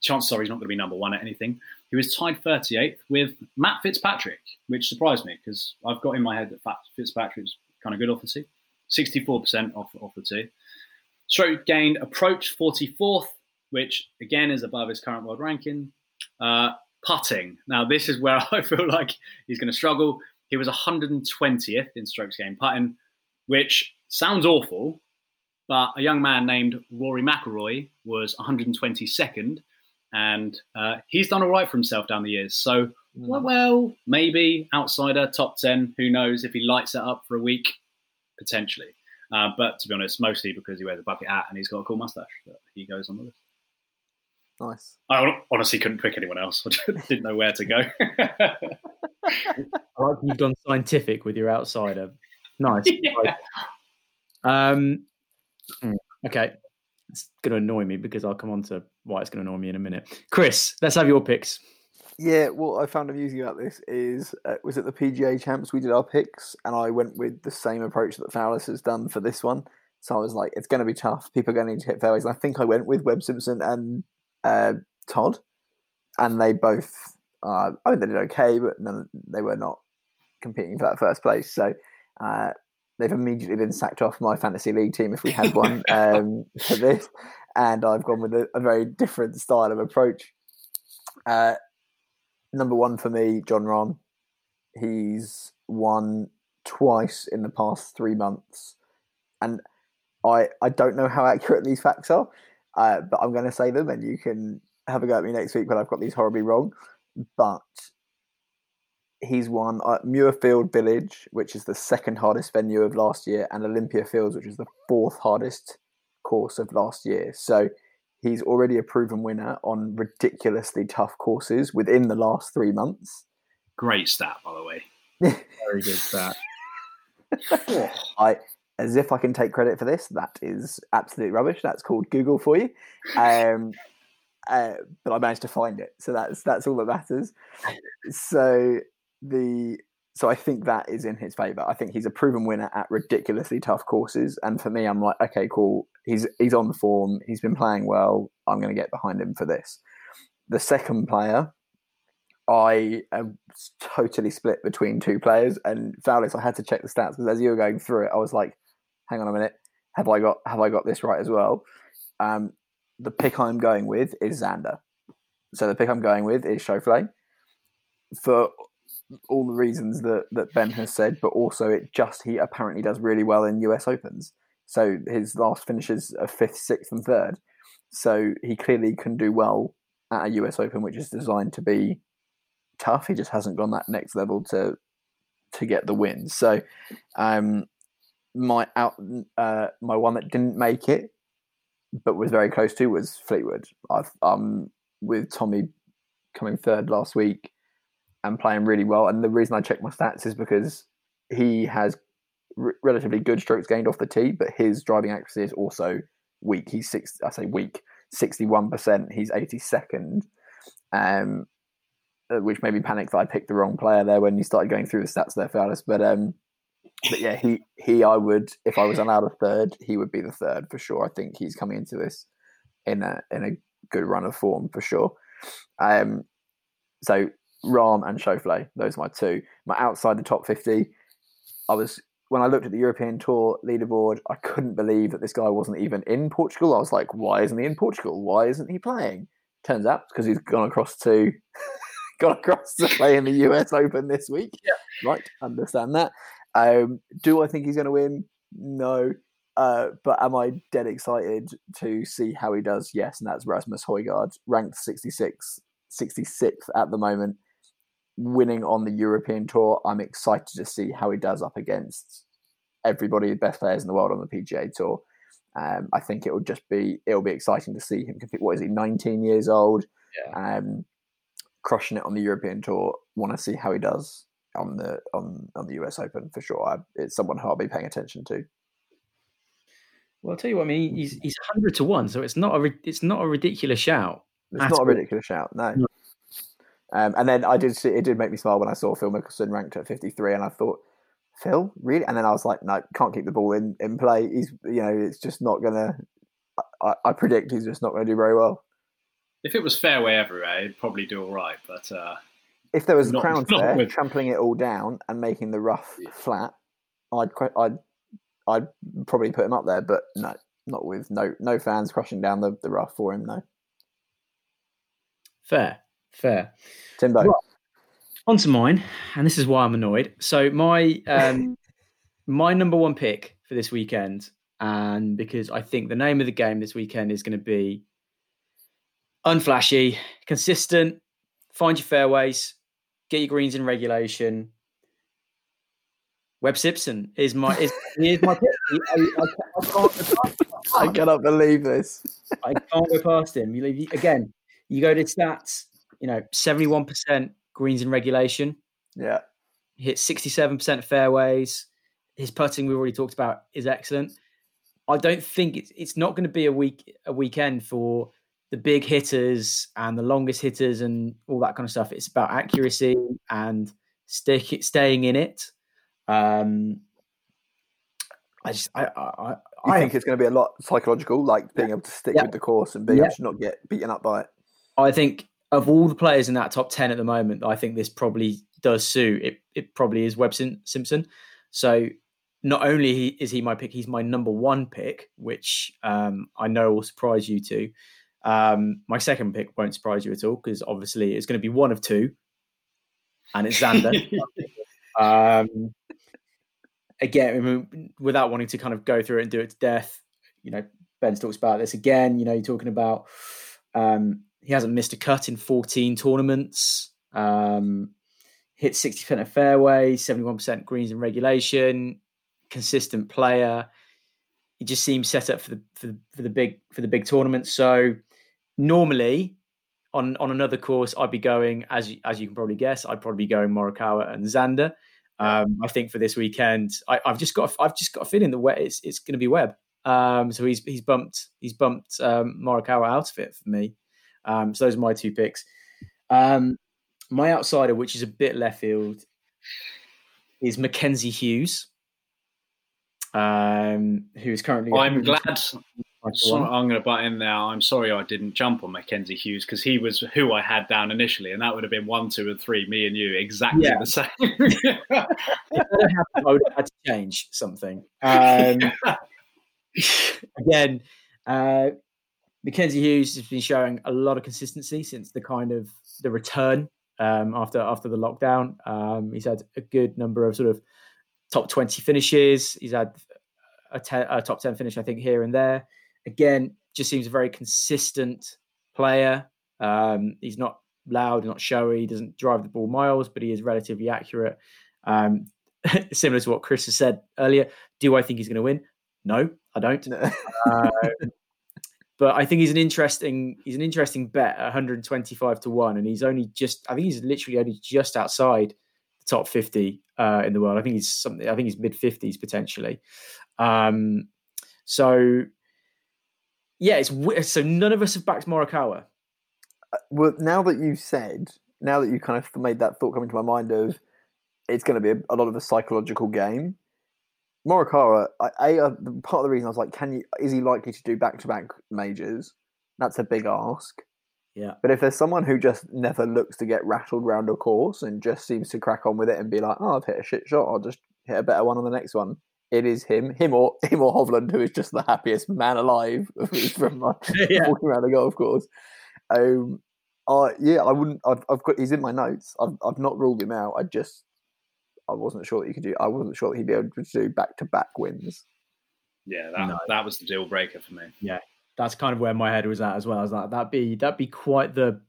chances are he's not going to be number one at anything. He was tied 38th with Matt Fitzpatrick, which surprised me because I've got in my head that Fitzpatrick's kind of good off the tee. 64% off, off the tee. Stroke gained approach 44th, which again is above his current world ranking. Uh, putting. Now, this is where I feel like he's going to struggle. He was 120th in strokes gained putting, which sounds awful, but a young man named Rory McIlroy was 122nd, and uh, he's done all right for himself down the years. So, mm. well, well, maybe outsider, top 10, who knows if he lights it up for a week, potentially. Uh, but to be honest, mostly because he wears a bucket hat and he's got a cool mustache he goes on the list. Nice. I honestly couldn't pick anyone else. I didn't know where to go. I like you've gone scientific with your outsider. Nice. Yeah. Um, hmm, okay. It's going to annoy me because I'll come on to why it's going to annoy me in a minute. Chris, let's have your picks. Yeah, what I found amusing about this is uh, was it the PGA champs we did our picks, and I went with the same approach that Fowlis has done for this one. So I was like, it's going to be tough. People are going to need to hit fairways. And I think I went with Webb Simpson and uh, Todd, and they both, uh, I mean, they did okay, but none, they were not competing for that first place. So uh, they've immediately been sacked off my fantasy league team if we had one um, for this, and I've gone with a, a, very different style of approach. Uh, number one for me, Jon Rahm. He's won twice in the past three months, and I I don't know how accurate these facts are, uh, but I'm going to say them, and you can have a go at me next week when I've got these horribly wrong. But he's won uh, Muirfield Village, which is the second hardest venue of last year, and Olympia Fields, which is the fourth hardest course of last year. So He's already a proven winner on ridiculously tough courses within the last three months. Great stat, by the way. Very good stat. I, as if I can take credit for this, that is absolute rubbish. That's called Google for you. Um, uh, but I managed to find it, so that's that's all that matters. So the so I think that is in his favour. I think he's a proven winner at ridiculously tough courses, and for me, I'm like, okay, cool. He's he's on the form. He's been playing well. I'm going to get behind him for this. The second player, I am totally split between two players, and Fowlis. I had to check the stats because as you were going through it, I was like, hang on a minute, have I got have I got this right as well? Um, the pick I'm going with is Xander. So the pick I'm going with is Schauffele. For all the reasons that that Ben has said, but also it just he apparently does really well in US Opens. So his last finishes are fifth, sixth, and third. So he clearly can do well at a US Open, which is designed to be tough. He just hasn't gone that next level to to get the win. So um, my out uh, my one that didn't make it, but was very close to was Fleetwood. I've um with Tommy coming third last week and playing really well. And the reason I check my stats is because he has r- relatively good strokes gained off the tee, but his driving accuracy is also weak. He's six. I say weak. Sixty-one percent. He's eighty-second. Um, uh, which made me panic that I picked the wrong player there when you started going through the stats there, Fowlis. But um, but yeah, he he I would if I was allowed a third, he would be the third for sure. I think he's coming into this in a in a good run of form for sure. Um, so Rahm and Schauffele, those are my two. My outside the top fifty, I was when I looked at the European Tour leaderboard, I couldn't believe that this guy wasn't even in Portugal. I was like, why isn't he in Portugal? Why isn't he playing? Turns out because he's gone across to gone across to play in the US Open this week. Yeah. Right, understand that. Um, do I think he's going to win? No. Uh, but am I dead excited to see how he does? Yes, and that's Rasmus Højgaard, ranked 66, 66th at the moment, winning on the European Tour. I'm excited to see how he does up against everybody, the best players in the world on the PGA Tour. Um, I think it will just be it'll be exciting to see him compete. What is he, 19 years old? Yeah. Um, crushing it on the European Tour. Want to see how he does on the on on the US Open for sure. I, it's someone who I'll be paying attention to. Well, I'll tell you what. I mean, he's he's hundred to one, so it's not a it's not a ridiculous shout. It's At not a ridiculous shout, no. No. Um, and then I did see it did make me smile when I saw Phil Mickelson ranked at 53, and I thought, Phil, really? And then I was like, no, can't keep the ball in in play. He's you know, it's just not gonna. I, I predict he's just not going to do very well. If it was fairway everywhere, he'd probably do all right. But uh, If there was Not- a crowd not there, with- trampling it all down and making the rough Yeah. flat, I'd I'd I'd probably put him up there. But no, not with no no fans crushing down the, the rough for him. No, Fair, fair. Timbo. Right. On to mine, and this is why I'm annoyed. So my um, my number one pick for this weekend, and because I think the name of the game this weekend is going to be unflashy, consistent, find your fairways, get your greens in regulation. Webb Simpson is my is, he is my pick. I, I, I can't go past him. I cannot believe this. I can't go past him. You leave, again, you go to stats. You know, seventy-one percent greens in regulation. Yeah, He hits sixty-seven percent fairways. His putting, we've already talked about, is excellent. I don't think it's it's not going to be a week a weekend for the big hitters and the longest hitters and all that kind of stuff. It's about accuracy and stick staying in it. Um, I just I I, I, think it's going to be a lot psychological, like being able to stick Yeah. with the course and being Yeah. able to not get beaten up by it. I think of all the players in that top 10 at the moment, I think this probably does suit. It, it probably is Webb Simpson. So not only is he my pick, he's my number one pick, which um, I know will surprise you too. Um, my second pick won't surprise you at all because obviously it's going to be one of two, and it's Xander. um, again, I mean, without wanting to kind of go through it and do it to death, you know, Ben's talks about this again. You know, you're talking about um, he hasn't missed a cut in 14 tournaments. Um, hit 60% of fairway, 71% greens in regulation. Consistent player. He just seems set up for the for the, for the big for the big tournament. So normally on on another course, I'd be going as you, as you can probably guess, I'd probably be going Morikawa and Xander. Um, I think for this weekend, I, I've just got I've just got a feeling that we- it's it's going to be Webb. Um, so he's he's bumped he's bumped um, Morikawa out of it for me. Um, so those are my two picks. Um, my outsider, which is a bit left field, is Mackenzie Hughes, um, who is currently. I'm glad. 121. So I'm going to butt in now. I'm sorry I didn't jump on Mackenzie Hughes because he was who I had down initially, and that would have been one, two, and three. Me and you exactly Yeah. the same. If that happened, I would have had to change something. Um, again, uh, Mackenzie Hughes has been showing a lot of consistency since the kind of the return um, after after the lockdown. Um, he's had a good number of sort of top twenty finishes. He's had a, a top ten finish, I think, here and there. Again, just seems a very consistent player. Um, he's not loud, not showy. He doesn't drive the ball miles, but he is relatively accurate. Um, similar to what Chris has said earlier. Do I think he's going to win? No, I don't. Uh, but I think he's an interesting he's an interesting bet at 125 to one, and he's only just I think he's literally only just outside the top 50 uh, in the world. I think he's something I think he's mid 50s potentially. Um, so yeah, it's so none of us have backed Morikawa. well, now that you said, now that you kind of made that thought come into my mind of, it's going to be a, a lot of a psychological game. Morikawa, I, I, uh, part of the reason I was like, can you? Is he likely to do back to back majors? That's a big ask. Yeah. But if there's someone who just never looks to get rattled round a course and just seems to crack on with it and be like, oh, I've hit a shit shot, I'll just hit a better one on the next one. It is him, him or him or Hovland, who is just the happiest man alive from like, Yeah. walking around a golf course. Um, I yeah, I wouldn't. I've, I've got. He's in my notes. I've I've not ruled him out. I just I wasn't sure that he could do. I wasn't sure that he'd be able to do back to back wins. Yeah, that, No. that was the deal breaker for me. Yeah, that's kind of where my head was at as well. I was like, that'd be that'd be quite the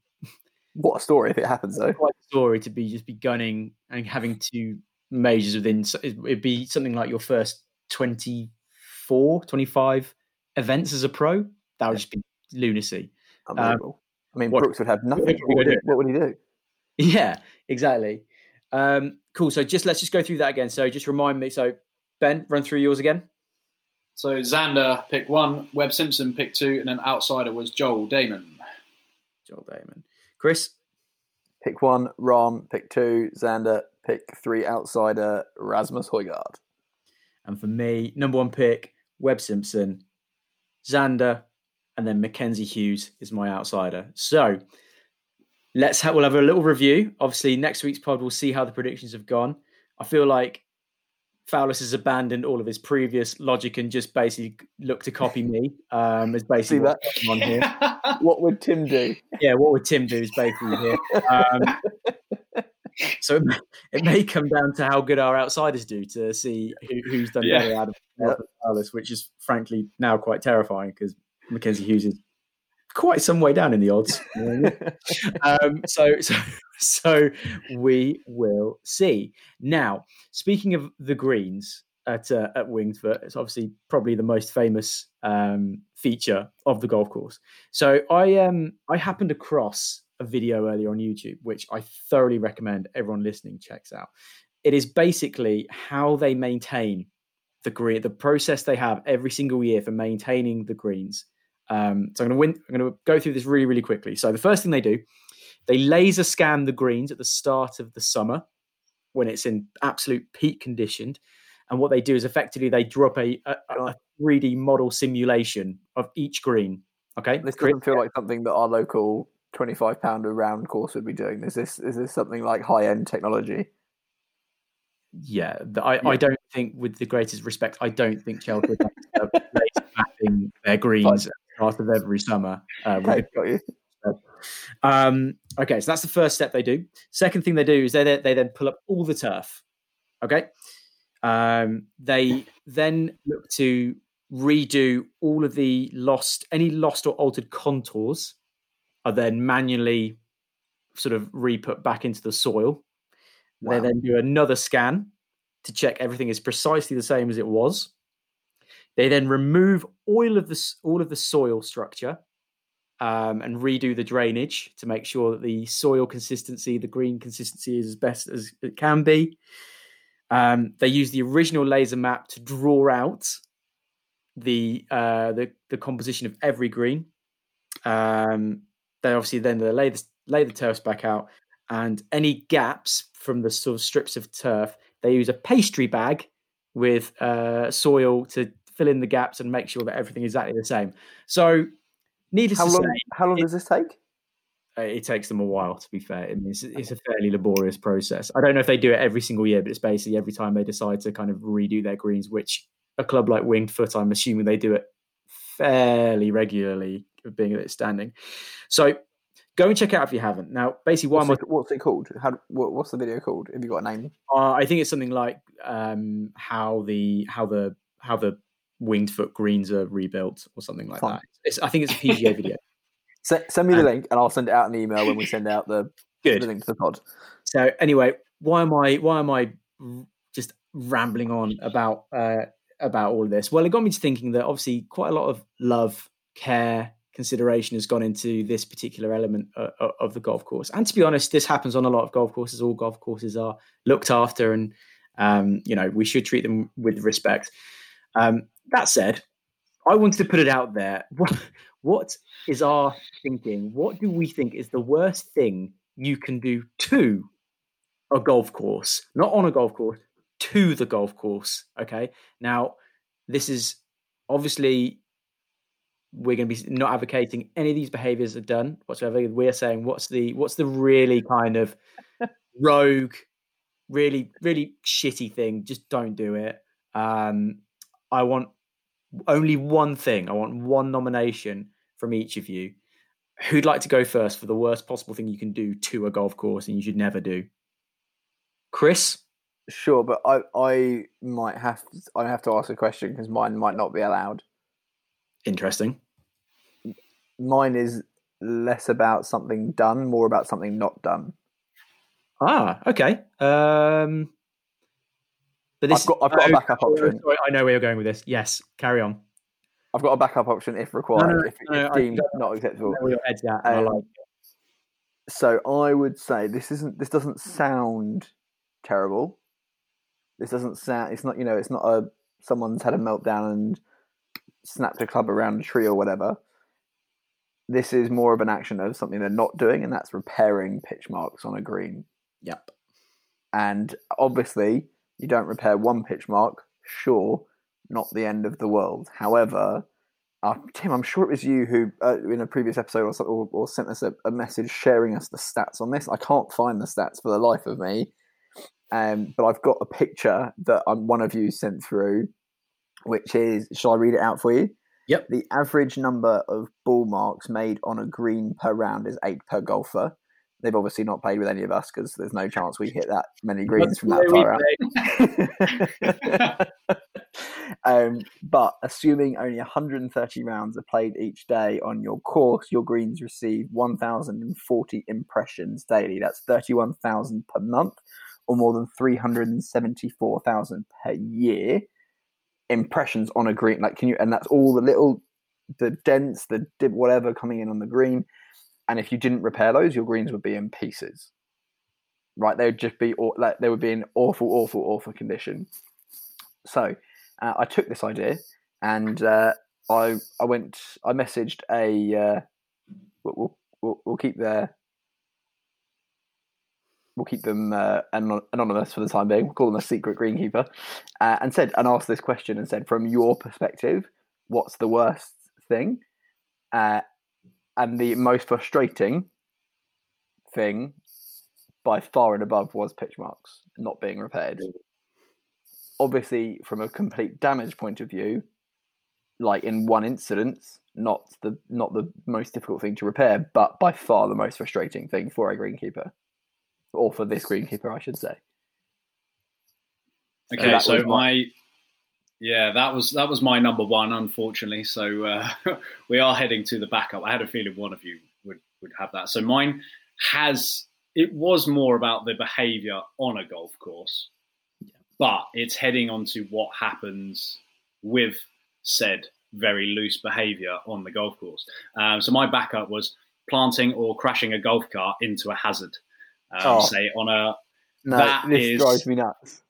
What a story if it happens though. quite a story to be just be gunning and having two majors within. It'd be something like your first 24, 25 events as a pro. That would just be lunacy. Unbelievable. I mean, what- Brooks would have nothing. What would, he, what would he do? Yeah, exactly. Um, cool. So just let's just go through that again. So just remind me. So Ben, run through yours again. So Xander pick one, Webb Simpson pick two, and then outsider was Joel Dahmen. Joel Dahmen. Chris. Pick one, Rahm. Pick two, Xander. Pick three, outsider Rasmus Højgaard. And for me, number one pick, Webb Simpson, Xander, and then Mackenzie Hughes is my outsider. So let's have we'll have a little review. Obviously, next week's pod we'll see how the predictions have gone. I feel like Fowlis has abandoned all of his previous logic and just basically look to copy me. Um, is basically that? what's on here. What would Tim do? Yeah, what would Tim do is basically here. Um, so it may, it may come down to how good our outsiders do to see who, who's done Yeah. better out of out which is frankly now quite terrifying because Mackenzie Hughes is quite some way down in the odds. you know what I mean? um, so, so, so we will see. Now, speaking of the greens at uh, at Winged Foot, it's obviously probably the most famous um, feature of the golf course. So, I um I happened across a video earlier on YouTube, which I thoroughly recommend everyone listening checks out. It is basically how they maintain the green, the process they have every single year for maintaining the greens. Um, so I'm going to win. I'm going to go through this really, really quickly. So the first thing they do, they laser scan the greens at the start of the summer when it's in absolute peak conditioned. And what they do is effectively they drop a, a, a 3D model simulation of each green. Okay, This doesn't feel like something that our local twenty-five pounder round course would be doing. Is this is this something like high-end technology? yeah, the, I, Yeah. I don't think, with the greatest respect, I don't think Chelsea are mapping their greens part of every summer. Uh, Okay, got you. Um, okay, so that's the first step they do. Second thing they do is they they they then pull up all the turf. Okay, um, they then look to redo all of the lost any lost or altered contours are then manually sort of re-put back into the soil. They then do another scan to check everything is precisely the same as it was. They then remove all of the all of the soil structure um, and redo the drainage to make sure that the soil consistency, the green consistency, is as best as it can be. Um, they use the original laser map to draw out the uh, the, the composition of every green. Um, they obviously then they lay the lay the turfs back out, and any gaps from the sort of strips of turf, they use a pastry bag with uh, soil to fill in the gaps and make sure that everything is exactly the same. So, needless How to long? say, How long it- does this take? uh, it takes them a while to be fair. I mean, it's, it's a fairly laborious process. I don't know if they do it every single year, but it's basically every time they decide to kind of redo their greens, which a club like Winged Foot, I'm assuming they do it fairly regularly, being at its standing. So go and check it out if you haven't. Now, basically, why am I What's it, what's it called? How? What, what's the video called? Have you got a name? Uh, I think it's something like um, how the how the how the winged foot greens are rebuilt or something like Fine. that. It's, I think it's a PGA video. Se- send me the Um, link, and I'll send it out in an email when we send out the, the link to the pod. So anyway, why am I why am I just rambling on about uh, about all of this? Well, it got me to thinking that obviously quite a lot of love, care, consideration has gone into this particular element uh, uh, of the golf course. And to be honest, this happens on a lot of golf courses. All golf courses are looked after, and um, you know we should treat them with respect. Um, that said, I wanted to put it out there. What, what is our thinking? What do we think is the worst thing you can do to a golf course? Not on a golf course, to the golf course. Okay. Now, this is obviously we're going to be not advocating any of these behaviors are done whatsoever. We're saying what's the what's the really kind of rogue, really really shitty thing. Just don't do it. Um, I want only one thing. I want one nomination from each of you. Who'd like to go first for the worst possible thing you can do to a golf course and you should never do? Chris. Sure, but I I might have I have to ask a question because mine might not be allowed. Interesting. Mine is less about something done, more about something not done. Ah, okay. Um, but this I've got I've got a backup oh, option. sorry, I know where you're going with this. Yes, carry on. I've got a backup option if required, no, if, no, if deemed don't- not I acceptable. your head's at. and I Um, like. So I would say this isn't this doesn't sound terrible. This doesn't sound it's not you know, it's not a someone's had a meltdown and snapped a club around a tree or whatever. This is more of an action of something they're not doing, and that's repairing pitch marks on a green. Yep. And obviously, you don't repair one pitch mark, sure, not the end of the world. However, uh, Tim, I'm sure it was you who, uh, in a previous episode or, or, or sent us a, a message sharing us the stats on this. I can't find the stats for the life of me, um, but I've got a picture that um, one of you sent through, which is, shall I read it out for you? Yep. The average number of ball marks made on a green per round is eight per golfer. They've obviously not played with any of us because there's no chance we hit that many greens from that far out. um, but assuming only 130 rounds are played each day on your course, your greens receive 1,040 impressions daily. That's 31,000 per month, or more than 374,000 per year. Impressions on a green, like can you? And that's all the little, the dents, the dip, whatever coming in on the green. And if you didn't repair those, your greens would be in pieces. Right, they would just be like they would be in awful, awful, awful condition. So uh, I took this idea and uh, I I went I messaged a uh, we'll, we'll- we'll keep their we'll keep them uh, anonymous for the time being. We'll call them a secret greenkeeper, uh, and said and asked this question and said, from your perspective, what's the worst thing? Uh, and the most frustrating thing, by far and above, was pitch marks not being repaired obviously from a complete damage point of view like in one incident not the not the most difficult thing to repair but by far the most frustrating thing for a greenkeeper or for this greenkeeper i should say Okay, that so my- my yeah, that was that was my number one, unfortunately. So uh, we are heading to the backup. I had a feeling one of you would would have that. So mine has it was more about the behaviour on a golf course, but it's heading on to what happens with said very loose behaviour on the golf course. Um, so my backup was planting or crashing a golf cart into a hazard. Um, Oh. Say on a no That this is- drives me nuts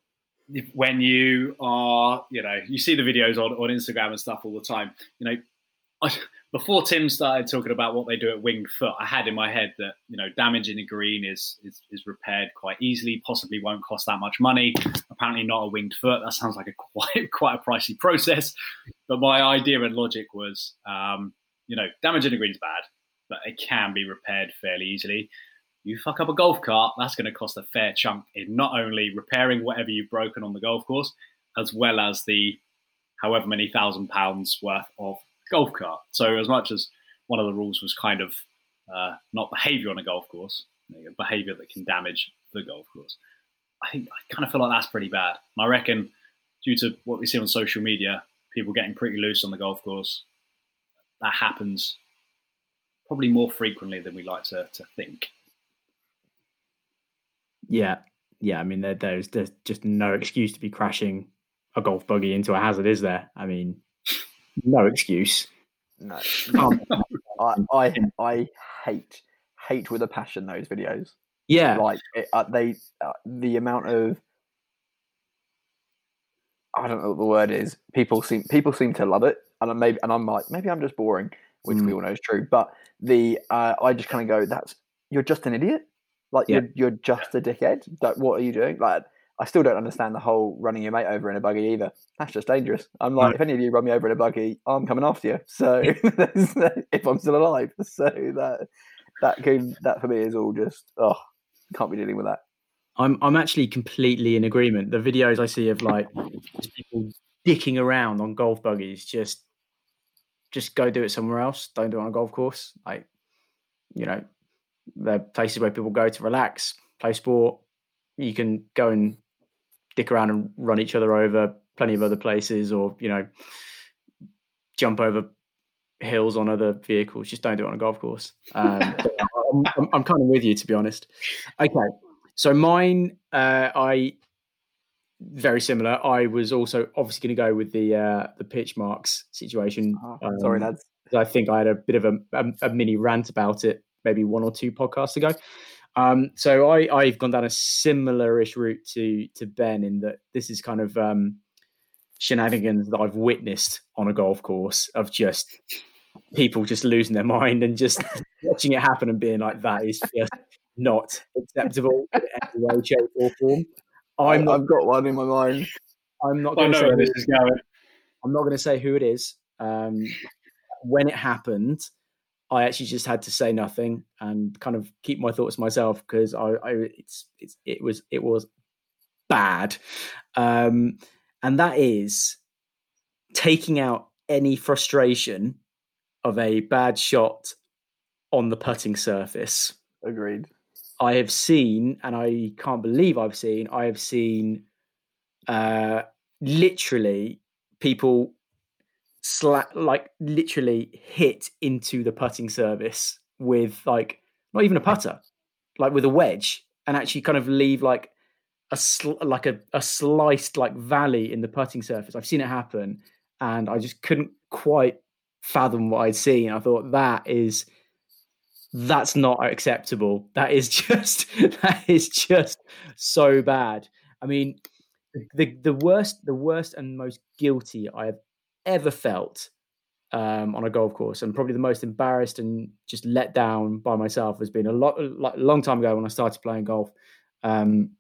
when you are, you know, you see the videos on, on Instagram and stuff all the time. You know, I, before Tim started talking about what they do at Winged Foot, I had in my head that you know, damage in a green is, is is repaired quite easily. Possibly won't cost that much money. Apparently, not a Winged Foot. That sounds like a quite quite a pricey process. But my idea and logic was, um, you know, damaging a is bad, but it can be repaired fairly easily you fuck up a golf cart, that's going to cost a fair chunk in not only repairing whatever you've broken on the golf course, as well as the however many thousand pounds worth of golf cart. So, as much as one of the rules was kind of uh, not behaviour on a golf course, behaviour that can damage the golf course, I think I kind of feel like that's pretty bad. I reckon, due to what we see on social media, people getting pretty loose on the golf course, that happens probably more frequently than we like to, to think. Yeah, yeah. I mean, there, there's there's just no excuse to be crashing a golf buggy into a hazard, is there? I mean, no excuse. no Can't- I, I i hate hate with a passion those videos yeah, like it, uh, they uh, the amount of I don't know what the word is. People seem people seem to love it, and I'm maybe and I'm like maybe I'm just boring, which we Mm. all know is true. But the uh, I just kind of go, that's you're just an idiot. Like Yeah. you're you're just a dickhead. Like, what are you doing? Like I still don't understand the whole running your mate over in a buggy either. That's just dangerous. I'm like, if any of you run me over in a buggy, I'm coming after you. So if I'm still alive, so that that can that for me is all just oh, can't be dealing with that. I'm I'm actually completely in agreement. The videos I see of like people dicking around on golf buggies, just just go do it somewhere else. Don't do it on a golf course. Like, you know, the places where people go to relax, play sport. You can go and dick around and run each other over. Plenty of other places, or you know, jump over hills on other vehicles. Just don't do it on a golf course. Um, I'm, I'm, I'm, kind of with you, to be honest. Okay, so mine, uh, I very similar. I was also obviously going to go with the uh, the pitch marks situation. Oh, um, sorry, lads. I think I had a bit of a, a, a, mini rant about it maybe one or two podcasts ago. Um, so I, I've gone down a similar-ish route to to Ben in that this is kind of um, shenanigans that I've witnessed on a golf course of just people just losing their mind and just watching it happen and being like, that is just not acceptable in any way, shape, or form. I'm not, I've got one in my mind. I'm not going to say this is going. I'm not going to say who it is. Um, when it happened, I actually just had to say nothing and kind of keep my thoughts to myself because I, I, it's, it's, it was, it was bad, um, and that is taking out any frustration of a bad shot on the putting surface. Agreed. I have seen, and I can't believe I've seen, I have seen uh, literally people slap, like literally hit into the putting service with like not even a putter, like with a wedge, and actually kind of leave like a sl- like a, a sliced like valley in the putting surface. I've seen it happen, and I just couldn't quite fathom what I'd seen. I thought that is that's not acceptable. That is just that is just so bad. I mean, mm. the the worst the worst and most guilty I have ever felt um, on a golf course, and probably the most embarrassed and just let down by myself has been a lot like a long time ago when I started playing golf. Um,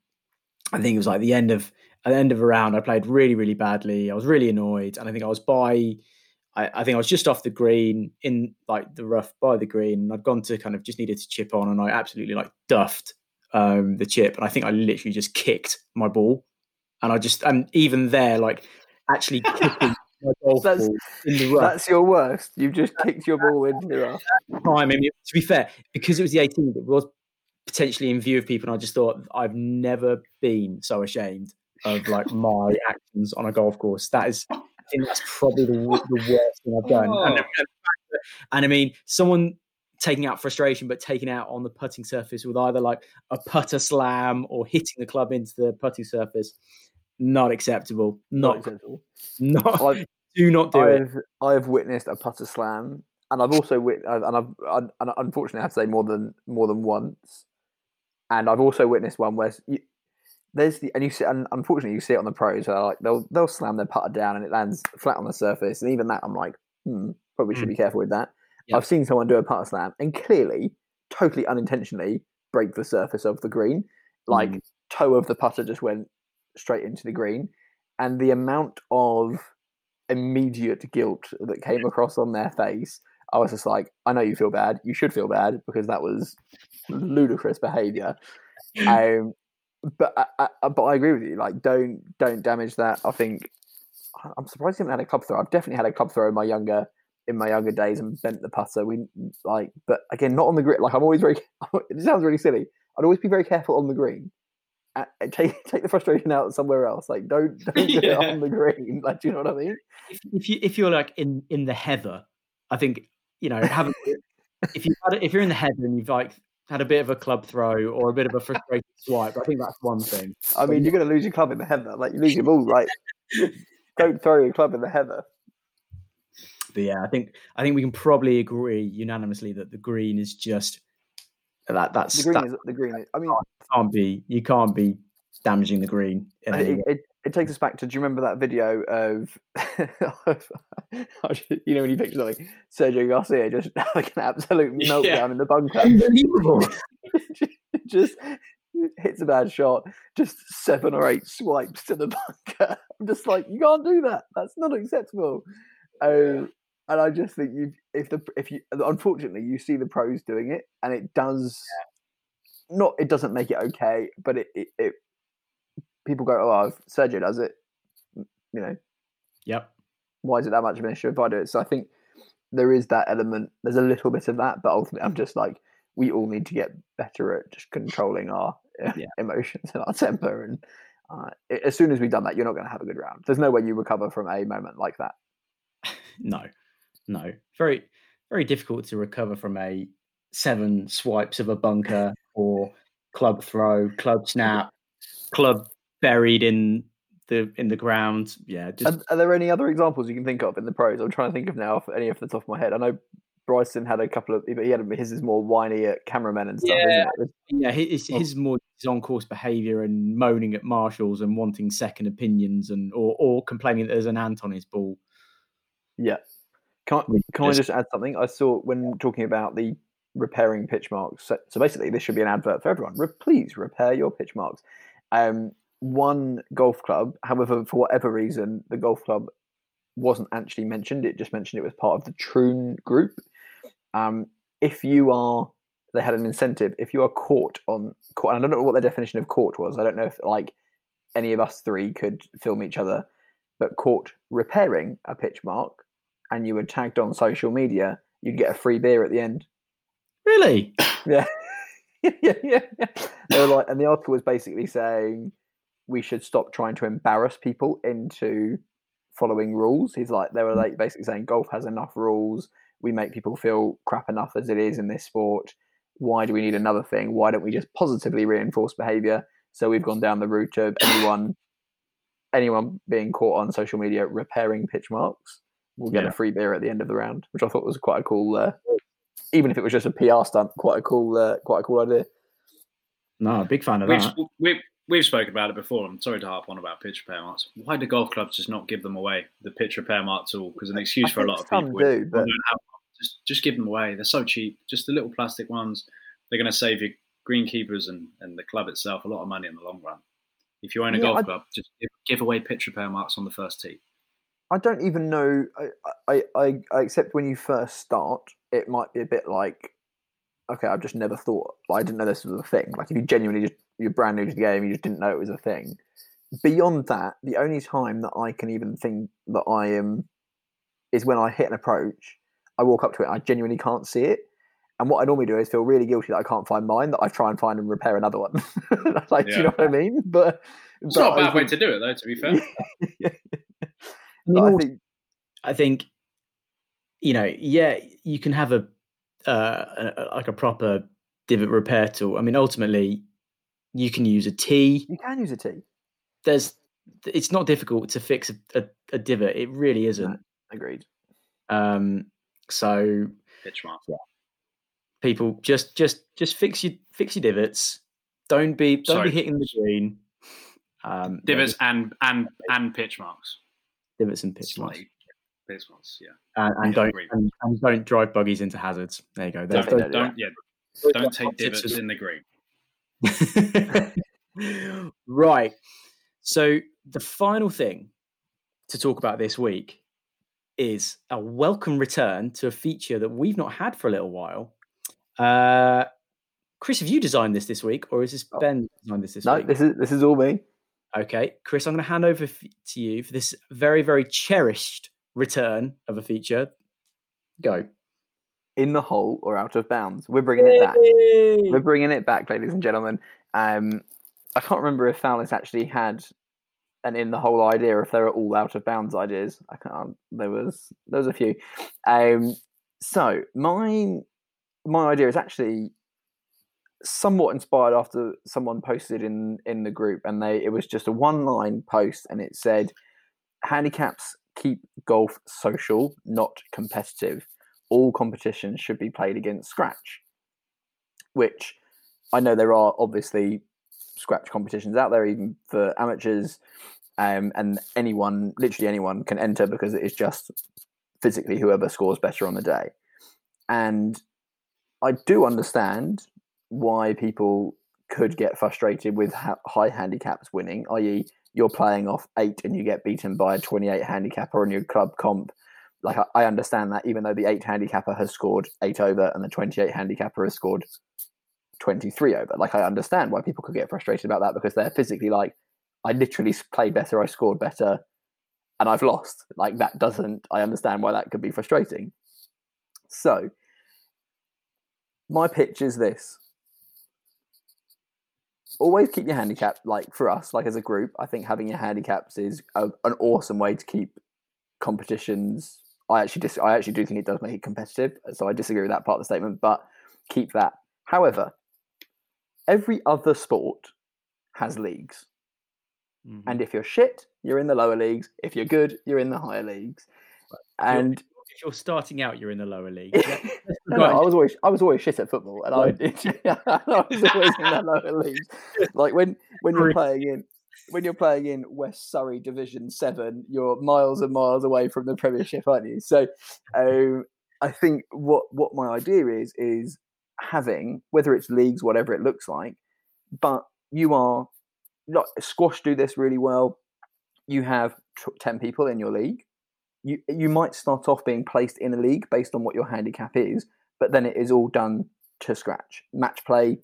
I think it was like the end of at the end of a round. I played really really badly. I was really annoyed, and I think I was by I, think I was just off the green in like the rough by the green. And I'd gone to kind of just needed to chip on, and I absolutely like duffed um, the chip. And I think I literally just kicked my ball, and I just and even there, like actually kicking that's, in the rough. That's your worst. You've just kicked your ball into the rough. I mean, to be fair, because it was the 18th, it was potentially in view of people, and I just thought I've never been so ashamed of like my actions on a golf course. That is I think that's probably the, the worst thing I've done. Oh. And, and, I mean, someone taking out frustration, but taking out on the putting surface with either like a putter slam or hitting the club into the putting surface, not acceptable. Not, not acceptable. Not. I've, do not do I've, it. I've witnessed a putter slam, and I've also wit- and I've and unfortunately I have to say more than more than once. And I've also witnessed one where you, there's the and you see and unfortunately you see it on the pros where like they'll they'll slam their putter down and it lands flat on the surface and even that I'm like hmm probably should mm. be careful with that. Yep. I've seen someone do a putter slam and clearly totally unintentionally break the surface of the green like mm. toe of the putter just went straight into the green and the amount of immediate guilt that came across on their face I was just like I know you feel bad you should feel bad because that was ludicrous behavior um, but I, I, but I agree with you. Like, don't don't damage that. I think I'm surprised you haven't had a club throw. I've definitely had a club throw in my younger in my younger days and bent the putter. We like, but again, not on the green. Like, I'm always very. It sounds really silly. I'd always be very careful on the green. Take take the frustration out somewhere else. Like, don't don't yeah. it on the green. Like, do you know what I mean? If, if you if you're like in in the heather, I think you know having if you if you're in the heather and you've like had a bit of a club throw or a bit of a frustrated swipe. I think that's one thing. I mean, you're going to lose your club in the heather. Like you lose your ball, right? Don't throw your club in the heather. But yeah, I think I think we can probably agree unanimously that the green is just that. That's the green. That, is, the green. Is, I mean, can't be. You can't be damaging the green. It, it, it, takes us back to. Do you remember that video of, you know, when you picture like Sergio Garcia just like an absolute meltdown yeah. in the bunker? Unbelievable. just hits a bad shot, just seven or eight swipes to the bunker. I'm just like, you can't do that. That's not acceptable. Oh, and I just think you, if the if you, unfortunately, you see the pros doing it, and it does not, it doesn't make it okay, but it, it, it people go, oh, Sergio does it, you know. Yep. Why is it that much of an issue if I do it? So I think there is that element. There's a little bit of that, but ultimately, I'm just like, we all need to get better at just controlling our uh, yeah. emotions and our temper. And uh, as soon as we've done that, you're not going to have a good round. There's no way you recover from a moment like that. no, no, very, very difficult to recover from a seven swipes of a bunker or club throw, club snap, club buried in the in the ground. Yeah. Just... Are, are, there any other examples you can think of in the pros? I'm trying to think of now for any off the top of my head. I know Bryson had a couple of, but he had his is more whiny at cameramen and stuff. Yeah, yeah. His, oh. his more his on course behaviour and moaning at marshals and wanting second opinions and or or complaining that there's an ant on his ball. Yeah. Can, can just... I just add something? I saw when talking about the repairing pitch marks. So, so basically, this should be an advert for everyone. Re- please repair your pitch marks. Um, one golf club, however, for whatever reason, the golf club wasn't actually mentioned. It just mentioned it was part of the Troon group. Um, if you are, they had an incentive. If you are caught on, caught, and I don't know what the definition of caught was. I don't know if like any of us three could film each other, but caught repairing a pitch mark, and you were tagged on social media, you'd get a free beer at the end. Really? Yeah. yeah, yeah, yeah. They were like, and the article was basically saying we should stop trying to embarrass people into following rules. He's like, they were mm. like basically saying golf has enough rules. We make people feel crap enough as it is in this sport. Why do we need another thing? Why don't we just positively reinforce behavior? So we've gone down the route of anyone, anyone being caught on social media repairing pitch marks will get yeah. a free beer at the end of the round, which I thought was quite a cool uh, even if it was just a PR stunt, quite a cool, uh, quite a cool idea. No, big fan of we've, that. We've, we've spoken about it before. I'm sorry to harp on about pitch repair marks. Why do golf clubs just not give them away, the pitch repair mark tool? Because an excuse I for a lot of people. Do, but... just, just give them away. They're so cheap. Just the little plastic ones. They're going to save your greenkeepers and, and the club itself a lot of money in the long run. If you own a yeah, golf I... club, just give, give away pitch repair marks on the first tee. I don't even know. I, I, I, I accept when you first start, it might be a bit like, okay, I've just never thought. I didn't know this was a thing. Like if you genuinely just you're brand new to the game, you just didn't know it was a thing. Beyond that, the only time that I can even think that I am is when I hit an approach. I walk up to it, I genuinely can't see it. And what I normally do is feel really guilty that I can't find mine, that I try and find and repair another one. like, yeah. do you know what I mean? But it's but not a bad way to do it, though. To be fair, yeah. I, mean, I think, I think, you know, yeah, you can have a, uh, a, like a proper divot repair tool. I mean, ultimately, you can use a tee. You can use a tee. There's, it's not difficult to fix a, a, a divot. It really isn't. No, agreed. Um, so pitch mark. Yeah. People just just just fix your fix your divots. Don't be don't Sorry. be hitting the green. Um, divots and and and pitch marks divots and pitch marks. Pitch marks, yeah. And, and don't and, and, don't drive buggies into hazards. There you go. Don't, don't, don't yeah. Don't take divots in the green. right. So the final thing to talk about this week is a welcome return to a feature that we've not had for a little while. Uh, Chris, have you designed this this week, or is this oh. Ben designed this this no, week? No, this is this is all me. Okay, Chris, I'm going to hand over to you for this very, very cherished return of a feature. Go. In the hole or out of bounds? We're bringing Yay! it back. We're bringing it back, ladies and gentlemen. Um, I can't remember if Fowlis actually had an in the hole idea, or if they were all out of bounds ideas. I can't. There was there was a few. Um, so my my idea is actually somewhat inspired after someone posted in in the group and they it was just a one line post and it said handicaps keep golf social not competitive. All competitions should be played against scratch. Which i know there are obviously scratch competitions out there even for amateurs um, and anyone literally anyone can enter because it is just physically whoever scores better on the day. And i do understand why people could get frustrated with ha- high handicaps winning, i.e., you're playing off eight and you get beaten by a 28 handicapper on your club comp. Like I, I understand that, even though the eight handicapper has scored eight over and the 28 handicapper has scored 23 over. Like I understand why people could get frustrated about that because they're physically like, I literally played better, I scored better, and I've lost. Like that doesn't. I understand why that could be frustrating. So my pitch is this always keep your handicap like for us like as a group i think having your handicaps is a, an awesome way to keep competitions. I actually dis- i actually do think it does make it competitive so i disagree with that part of the statement but keep that. However every other sport has leagues. Mm-hmm. and if you're shit you're in the lower leagues. If you're good you're in the higher leagues. And if you're starting out, you're in the lower league. no, no, I was always I was always shit at football, and. I, I was always in the lower leagues. Like when when you're playing in when you're playing in West Surrey Division Seven, you're miles and miles away from the Premiership, aren't you? So, um, I think what what my idea is is having whether it's leagues, whatever it looks like, but you are like squash do this really well. You have t- ten people in your league you you might start off being placed in a league based on what your handicap is, but then it is all done to scratch. Match play,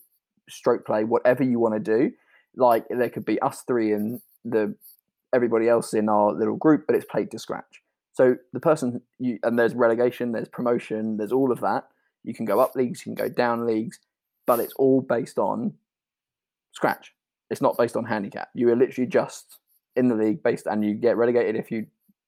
stroke play, whatever you want to do. Like there could be us three and the everybody else in our little group, but it's played to scratch. So the person you and there's relegation, there's promotion, there's all of that. You can go up leagues, you can go down leagues, but it's all based on scratch. It's not based on handicap. You are literally just in the league based, and you get relegated if you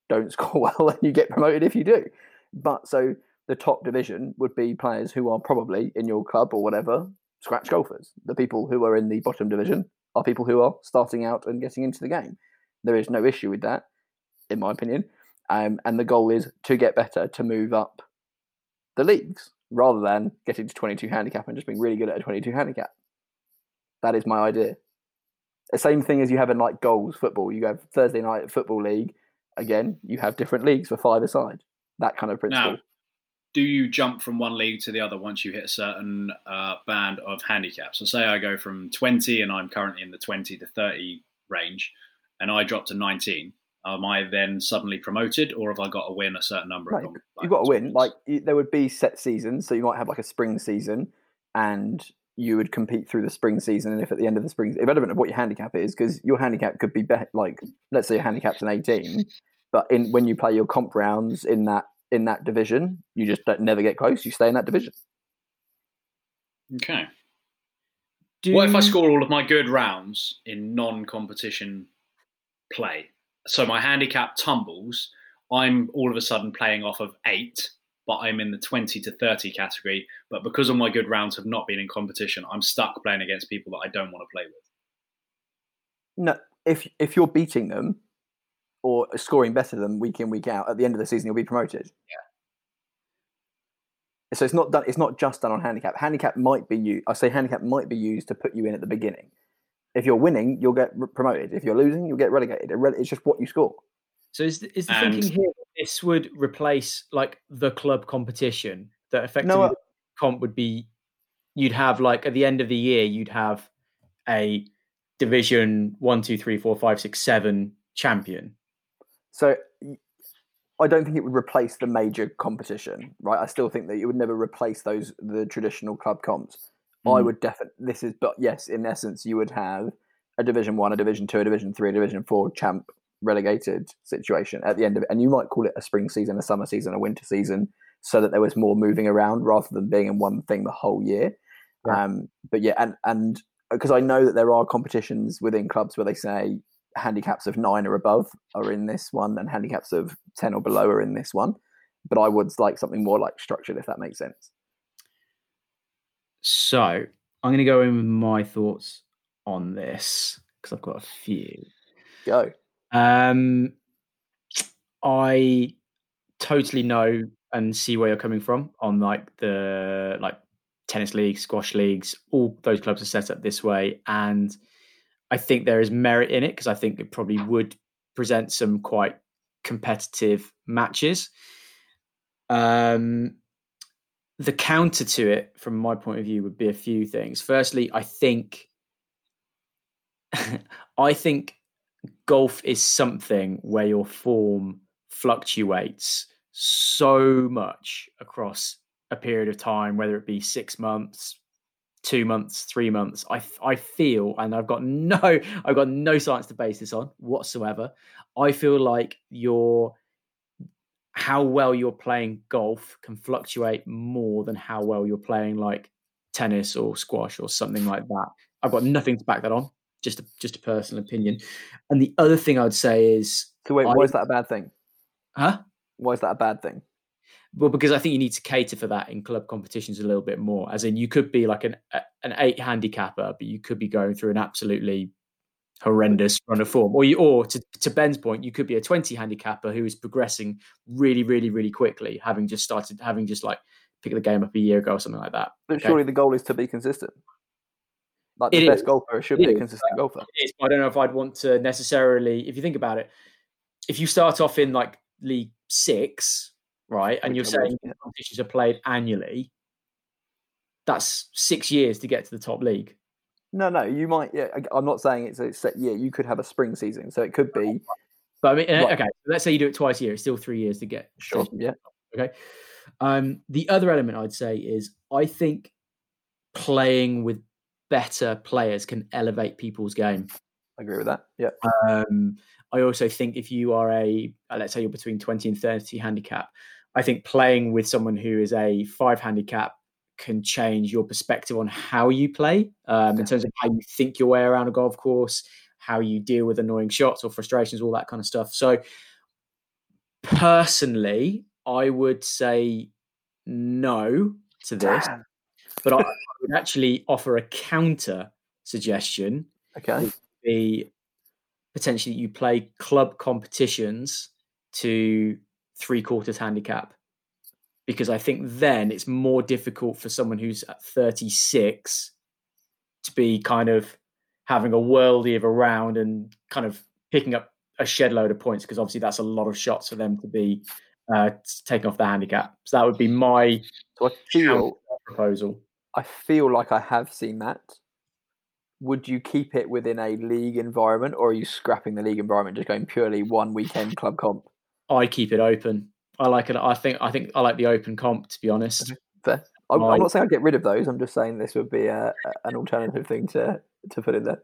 don't score well and you get promoted if you do. But so the top division would be players who are probably in your club or whatever scratch golfers. The people who are in the bottom division are people who are starting out and getting into the game. There is no issue with that, in my opinion. Um, and the goal is to get better, to move up the leagues rather than getting to 22 handicap and just being really good at a 22 handicap. That is my idea. The same thing as you have in like goals football. You have Thursday night football league again, you have different leagues for five aside. That kind of principle. Now, do you jump from one league to the other once you hit a certain uh, band of handicaps? So, say I go from 20 and I'm currently in the 20 to 30 range, and I drop to 19. Am I then suddenly promoted, or have I got to win a certain number right. of? You've got to win. Like there would be set seasons, so you might have like a spring season, and you would compete through the spring season. And if at the end of the spring, irrelevant of what your handicap is, because your handicap could be, be like, let's say your handicap's an 18, but in when you play your comp rounds in that in that division, you just don't never get close. You stay in that division. Okay. Do what if I score all of my good rounds in non-competition play? So my handicap tumbles. I'm all of a sudden playing off of eight but I'm in the 20 to 30 category. But because all my good rounds have not been in competition, I'm stuck playing against people that I don't want to play with. No, if if you're beating them or scoring better than week in week out, at the end of the season you'll be promoted. Yeah. So it's not done. It's not just done on handicap. Handicap might be used. I say handicap might be used to put you in at the beginning. If you're winning, you'll get promoted. If you're losing, you'll get relegated. It's just what you score. So is the, is the and, thinking here this would replace like the club competition that effectively no, uh, comp would be you'd have like at the end of the year you'd have a division one two three four five six seven champion? So i don't think it would replace the major competition right? I still think that it would never replace those the traditional club comps. Mm. i would definitely this is but yes in essence you would have a division one a division two a division three a division four champ relegated situation at the end of it. And you might call it a spring season, a summer season, a winter season, so that there was more moving around rather than being in one thing the whole year. Yeah. Um, but yeah, and and because I know that there are competitions within clubs where they say handicaps of nine or above are in this one, and handicaps of ten or below are in this one. But I would like something more like structured, if that makes sense. So I'm going to go in with my thoughts on this because I've got a few. Go. Um, I totally know and see where you're coming from on like the like tennis leagues, squash leagues, all those clubs are set up this way, and I think there is merit in it because I think it probably would present some quite competitive matches. Um, the counter to it, from my point of view, would be a few things. Firstly, I think I think golf is something where your form fluctuates so much across a period of time, whether it be six months, two months, three months. I I feel, and I've got no I've got no science to base this on whatsoever. I feel like your how well you're playing golf can fluctuate more than how well you're playing like tennis or squash or something like that. I've got nothing to back that on, just a, just a personal opinion. And the other thing I'd say is, So wait, I- why is that a bad thing? huh? Why is that a bad thing? Well, because I think you need to cater for that in club competitions a little bit more. As in, you could be like an an eight handicapper, but you could be going through an absolutely horrendous run of form. Or you, or to, to Ben's point, you could be a twenty handicapper who is progressing really, really, really quickly, having just started, having just like picked the game up a year ago or something like that. But Okay. surely the goal is to be consistent. Like It the best is. golfer should It be a consistent golfer. I don't know if I'd want to necessarily, if you think about it, if you start off in like League Six, right, and Which you're saying yeah. competitions are played annually, that's six years to get to the top league. No, no, you might. Yeah, I'm not saying it's a set year. You could have a spring season, so it could be. But I mean, Right. okay, let's say you do it twice a year. It's still three years to get. Sure. Yeah. Okay. Um, the other element I'd say is I think playing with better players can elevate people's game. I agree with that. Yeah. Um, I also think if you are a, uh, let's say you're between 20 and 30 handicap, I think playing with someone who is a five handicap can change your perspective on how you play um, in terms of how you think your way around a golf course, how you deal with annoying shots or frustrations, all that kind of stuff. So, personally, I would say no to this, Damn. but I, I would actually offer a counter suggestion Okay. be potentially you play club competitions to three quarters handicap because I think then it's more difficult for someone who's at 36 to be kind of having a worldie of a round and kind of picking up a shed load of points because obviously that's a lot of shots for them to be uh, taking off the handicap. So that would be my So feel proposal. I feel like I have seen that. Would you keep it within a league environment, or are you scrapping the league environment, just going purely one weekend club comp? I keep it open. I like it. I think. I think I like the open comp. To be honest, Fair. I'm, I'm not saying I'd get rid of those. I'm just saying this would be a, an alternative thing to to put in there.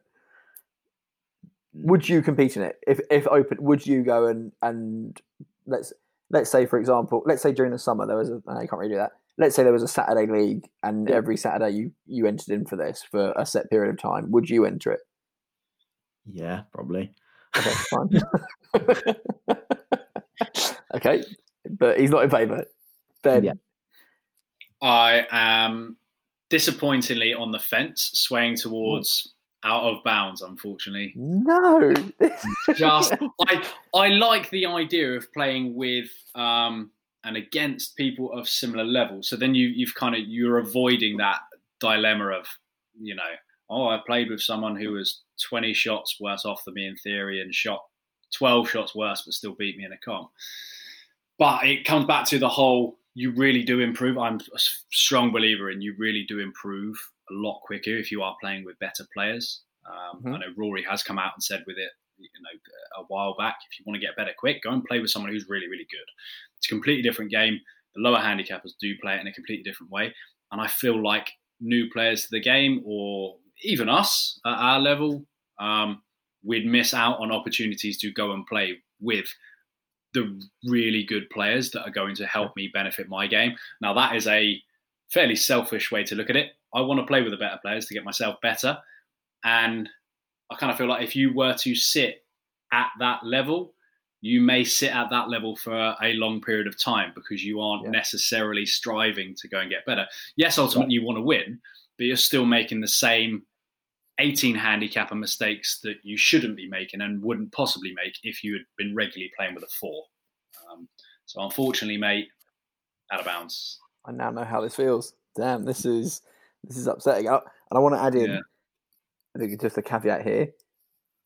Would you compete in it if if open? Would you go and and let's let's say for example, let's say during the summer there was a you can't really do that. Let's say there was a Saturday league, and Yeah. every Saturday you you entered in for this for a set period of time. Would you enter it? yeah, probably. Okay, fine. okay, but he's not in favour. Ben, Yeah. I am disappointingly on the fence, swaying towards out of bounds. Unfortunately, no. just I I like the idea of playing with um and against people of similar level. So then you you've kind of you're avoiding that dilemma of you know oh I played with someone who was 20 shots worse off than me in theory and shot 12 shots worse but still beat me in a comp. But it comes back to the whole you really do improve. I'm a strong believer in you really do improve a lot quicker if you are playing with better players. Um, Mhm. I know Rory has come out and said with it, you know, a while back, if you want to get better quick, go and play with someone who's really, really good. It's a completely different game. The lower handicappers do play it in a completely different way, and I feel like new players to the game, or even us at our level, um, we'd miss out on opportunities to go and play with the really good players that are going to help me benefit my game. Now, that is a fairly selfish way to look at it. I want to play with the better players to get myself better. And I kind of feel like if you were to sit at that level, you may sit at that level for a long period of time because you aren't Yeah. necessarily striving to go and get better. Yes, ultimately you want to win, but you're still making the same 18 handicapper mistakes that you shouldn't be making and wouldn't possibly make if you had been regularly playing with a four. Um, so unfortunately, mate, out of bounds. I now know how this feels. Damn, this is this is upsetting. Uh, And I want to add in, Yeah. I think it's just a caveat here.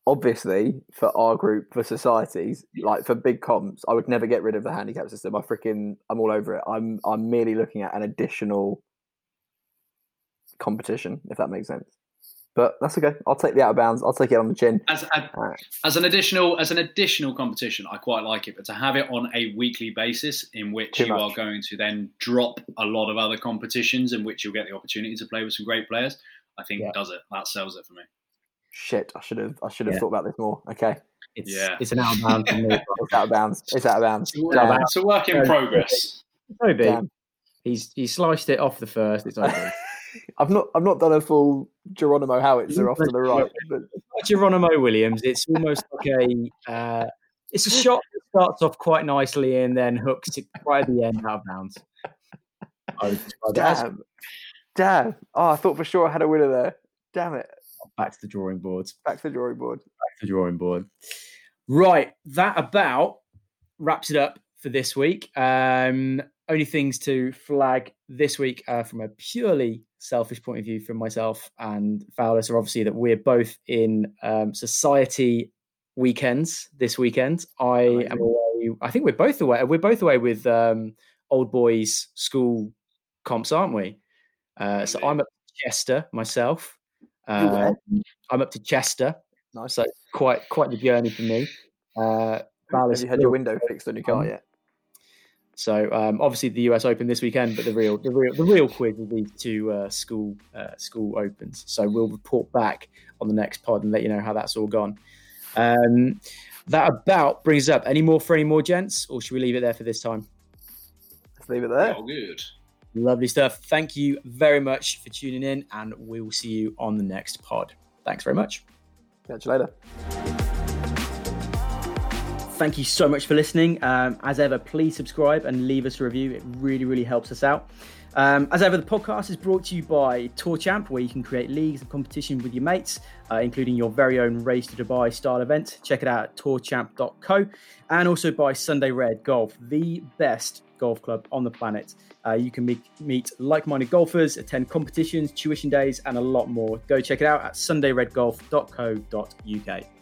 Obviously, for our group, for societies, like for big comps, I would never get rid of the handicap system. I freaking, I'm all over it. I'm, I'm merely looking at an additional competition, if that makes sense. but that's okay. I'll take the out of bounds. I'll take it on the chin. As, a, as an additional as an additional competition, I quite like it. But to have it on a weekly basis, in which Too you much. are going to then drop a lot of other competitions, in which you'll get the opportunity to play with some great players, I think yeah. does it. That sells it for me. Shit, I should have I should have yeah. thought about this more. Okay. It's, yeah. it's an out of bounds. it's out of bounds. It's out of bounds. It's, yeah. it's a work in progress. So big. He's he sliced it off the first. It's over. I've not I've not done a full Geronimo Howitzer off to the right. But... Geronimo Williams. It's almost like a uh, it's a shot that starts off quite nicely and then hooks it right at the end out of bounds. Damn. Damn. Oh, I thought for sure I had a winner there. Damn it. Back to the drawing board. Back to the drawing board. Back to the drawing board. Right. That about wraps it up for this week. Um, only things to flag this week uh, from a purely selfish point of view from myself and Fowlis are obviously that we're both in um, society weekends this weekend. I am away. I think we're both away. We're both away with um, old boys school comps, aren't we? Uh, so I'm up to Chester myself. Uh, I'm up to Chester. Nice. So quite quite the journey for me. Uh, Have you had your window fixed on your car yet? So um, obviously the US Open this weekend, but the real the real the real quiz will be two uh, school uh, school opens. So we'll report back on the next pod and let you know how that's all gone. Um, that about brings up any more for any more gents, or should we leave it there for this time? Let's leave it there. All good. Lovely stuff. Thank you very much for tuning in, and we will see you on the next pod. Thanks very much. Catch you later. Thank you so much for listening. Um, as ever, please subscribe and leave us a review. It really, really helps us out. Um, as ever, the podcast is brought to you by TourChamp, where you can create leagues and competition with your mates, uh, including your very own Race to Dubai style event. Check it out at tourchamp.co. And also by Sunday Red Golf, the best golf club on the planet. Uh, you can meet, meet like minded golfers, attend competitions, tuition days, and a lot more. Go check it out at sundayredgolf.co.uk.